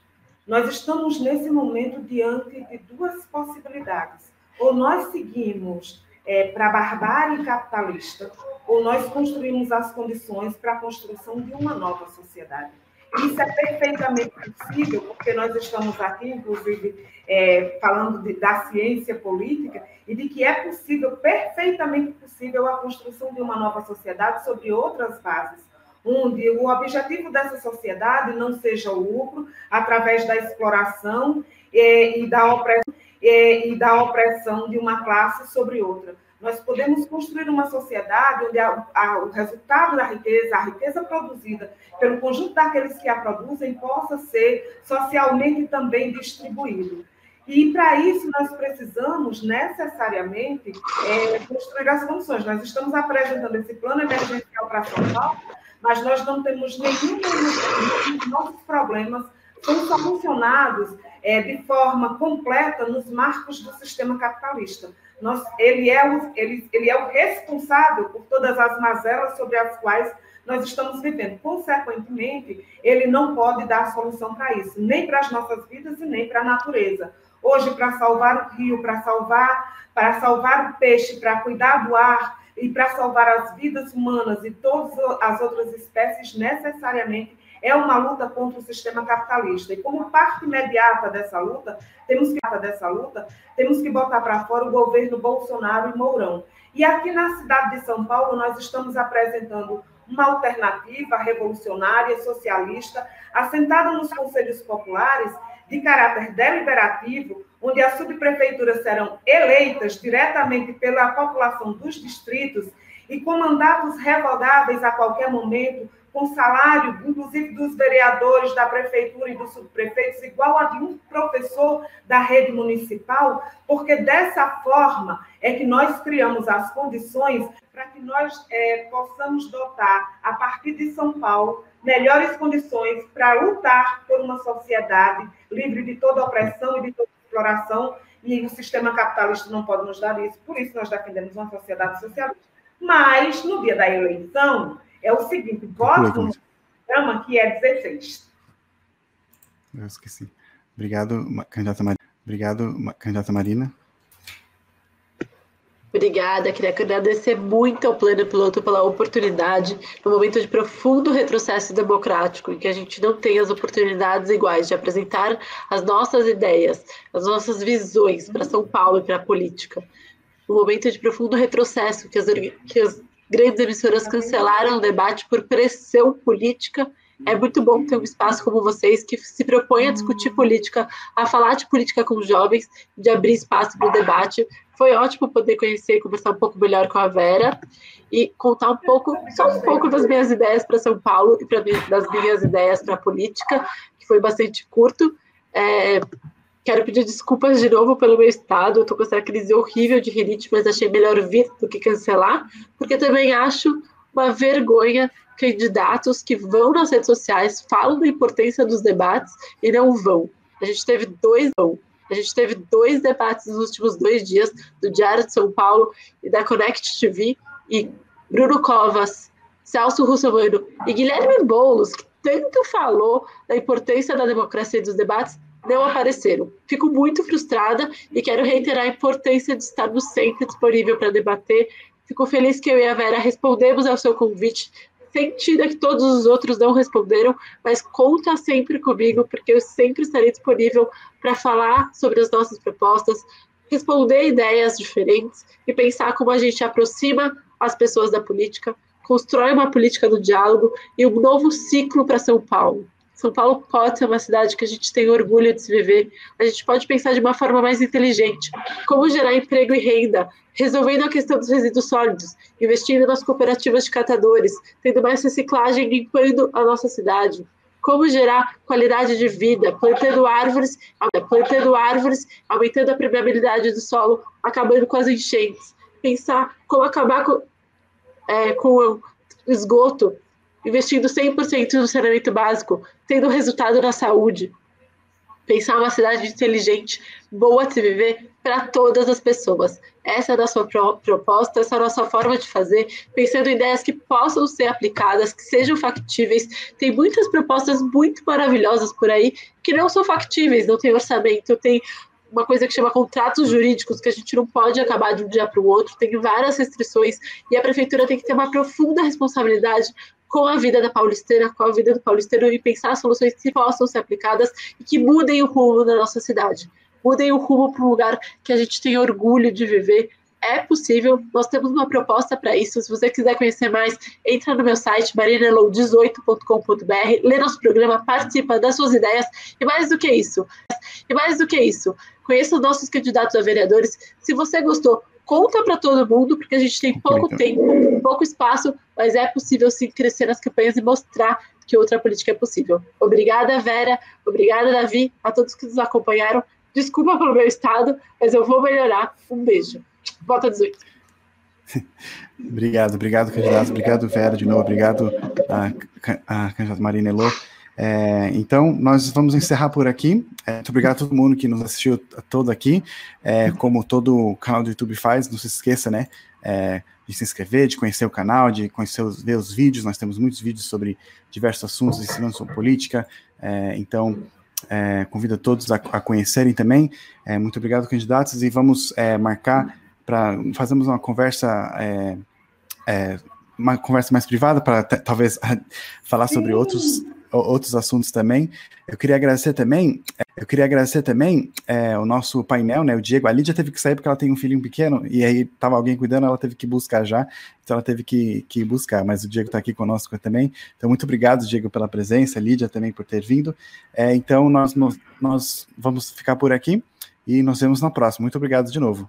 Nós estamos nesse momento diante de duas possibilidades. Ou nós seguimos é, para a barbárie capitalista, ou nós construímos as condições para a construção de uma nova sociedade. Isso é perfeitamente possível, porque nós estamos aqui, inclusive, é, falando de, da ciência política e de que é possível, perfeitamente possível, a construção de uma nova sociedade sobre outras bases onde o objetivo dessa sociedade não seja o lucro através da exploração e, e da opressão, e, e, da opressão de uma classe sobre outra. Nós podemos construir uma sociedade onde a, a, o resultado da riqueza, a riqueza produzida pelo conjunto daqueles que a produzem, possa ser socialmente também distribuído. E para isso nós precisamos necessariamente é, construir as condições. Nós estamos apresentando esse plano emergencial para São Paulo, mas nós não temos nenhum dos nossos problemas são solucionados é, de forma completa nos marcos do sistema capitalista. Nós, ele, é o, ele, ele é o responsável por todas as mazelas sobre as quais nós estamos vivendo. Consequentemente, ele não pode dar solução para isso, nem para as nossas vidas e nem para a natureza. Hoje, para salvar o rio, para salvar, para salvar o peixe, para cuidar do ar, e para salvar as vidas humanas e todas as outras espécies, necessariamente é uma luta contra o sistema capitalista. E como parte imediata dessa luta, temos que dessa luta, temos que botar para fora o governo Bolsonaro e Mourão. E aqui na cidade de São Paulo, nós estamos apresentando uma alternativa revolucionária, socialista, assentada nos conselhos populares, de caráter deliberativo, onde as subprefeituras serão eleitas diretamente pela população dos distritos e com mandatos revogáveis a qualquer momento, com salário, inclusive dos vereadores da prefeitura e dos subprefeitos, igual a de um professor da rede municipal, porque dessa forma é que nós criamos as condições para que nós é, possamos dotar, a partir de São Paulo, melhores condições para lutar por uma sociedade livre de toda opressão e de toda exploração, e o sistema capitalista não pode nos dar isso, por isso nós defendemos uma sociedade socialista. Mas, no dia da eleição, é o seguinte: voto no programa que é 16. Eu esqueci. Obrigado, candidata Marina. Obrigado, candidata Marina. Obrigada, queria agradecer muito ao Plano Piloto pela oportunidade, no momento de profundo retrocesso democrático, em que a gente não tem as oportunidades iguais de apresentar as nossas ideias, as nossas visões para São Paulo e para a política. No momento de profundo retrocesso, que as, que as grandes emissoras cancelaram o debate por pressão política, é muito bom ter um espaço como vocês que se propõe a discutir política, a falar de política com os jovens, de abrir espaço para o debate, foi ótimo poder conhecer e conversar um pouco melhor com a Vera e contar um pouco, só um pouco das minhas ideias para São Paulo e pra, das minhas ideias para a política, que foi bastante curto. É, quero pedir desculpas de novo pelo meu estado. Eu estou com essa crise horrível de rinite, mas achei melhor vir do que cancelar, porque também acho uma vergonha candidatos que vão nas redes sociais, falam da importância dos debates e não vão. A gente teve dois não. A gente teve dois debates nos últimos dois dias, do Diário de São Paulo e da Connect TV, e Bruno Covas, Celso Russomano e Guilherme Boulos, que tanto falou da importância da democracia e dos debates, não apareceram. Fico muito frustrada e quero reiterar a importância de estarmos sempre disponível para debater, Fico feliz que eu e a Vera respondemos ao seu convite. Sentida que todos os outros não responderam, mas conta sempre comigo, porque eu sempre estarei disponível para falar sobre as nossas propostas, responder ideias diferentes e pensar como a gente aproxima as pessoas da política, constrói uma política do diálogo e um novo ciclo para São Paulo. São Paulo pode ser uma cidade que a gente tem orgulho de se viver. A gente pode pensar de uma forma mais inteligente. Como gerar emprego e renda, resolvendo a questão dos resíduos sólidos, investindo nas cooperativas de catadores, tendo mais reciclagem, limpando a nossa cidade. Como gerar qualidade de vida, plantando árvores, plantando árvores, aumentando a permeabilidade do solo, acabando com as enchentes. Pensar como acabar com, é, com o esgoto, investindo 100% no saneamento básico, tendo resultado na saúde. Pensar uma cidade inteligente, boa de se viver para todas as pessoas. Essa é a nossa proposta, essa é a nossa forma de fazer, pensando em ideias que possam ser aplicadas, que sejam factíveis. Tem muitas propostas muito maravilhosas por aí que não são factíveis, não tem orçamento, tem uma coisa que chama contratos jurídicos, que a gente não pode acabar de um dia para o outro, tem várias restrições, e a prefeitura tem que ter uma profunda responsabilidade com a vida da paulisteira, com a vida do paulisteiro e pensar soluções que possam ser aplicadas e que mudem o rumo da nossa cidade. Mudem o rumo para um lugar que a gente tem orgulho de viver. É possível, nós temos uma proposta para isso. Se você quiser conhecer mais, entra no meu site marinelou18.com.br, lê nosso programa, participa das suas ideias e mais do que isso, e mais do que isso, conheça os nossos candidatos a vereadores. Se você gostou, conta para todo mundo, porque a gente tem pouco tempo, pouco espaço, mas é possível sim crescer nas campanhas e mostrar que outra política é possível. Obrigada, Vera. Obrigada, Davi, a todos que nos acompanharam. Desculpa pelo meu estado, mas eu vou melhorar. Um beijo. Volta 18. *laughs* obrigado, obrigado, candidato. Obrigado, Vera, de novo. Obrigado, a, a candidata Marina Elô. É, então, nós vamos encerrar por aqui. É, muito obrigado a todo mundo que nos assistiu todo aqui. É, como todo canal do YouTube faz, não se esqueça, né? É, de se inscrever, de conhecer o canal, de conhecer os, ver os vídeos. Nós temos muitos vídeos sobre diversos assuntos ensinando sobre política. É, então, é, convido todos a, a conhecerem também. muito obrigado, candidatos, e vamos marcar para fazermos uma conversa uma conversa mais privada para talvez *laughs* falar sobre outros outros assuntos também. Eu queria agradecer também, eu queria agradecer também é, o nosso painel, né? O Diego, a Lídia teve que sair porque ela tem um filhinho pequeno e aí tava alguém cuidando, ela teve que buscar já, então ela teve que, que buscar, mas o Diego está aqui conosco também. Então, muito obrigado, Diego, pela presença, Lídia também por ter vindo. É, então, nós, nós vamos ficar por aqui e nos vemos na próxima. Muito obrigado de novo.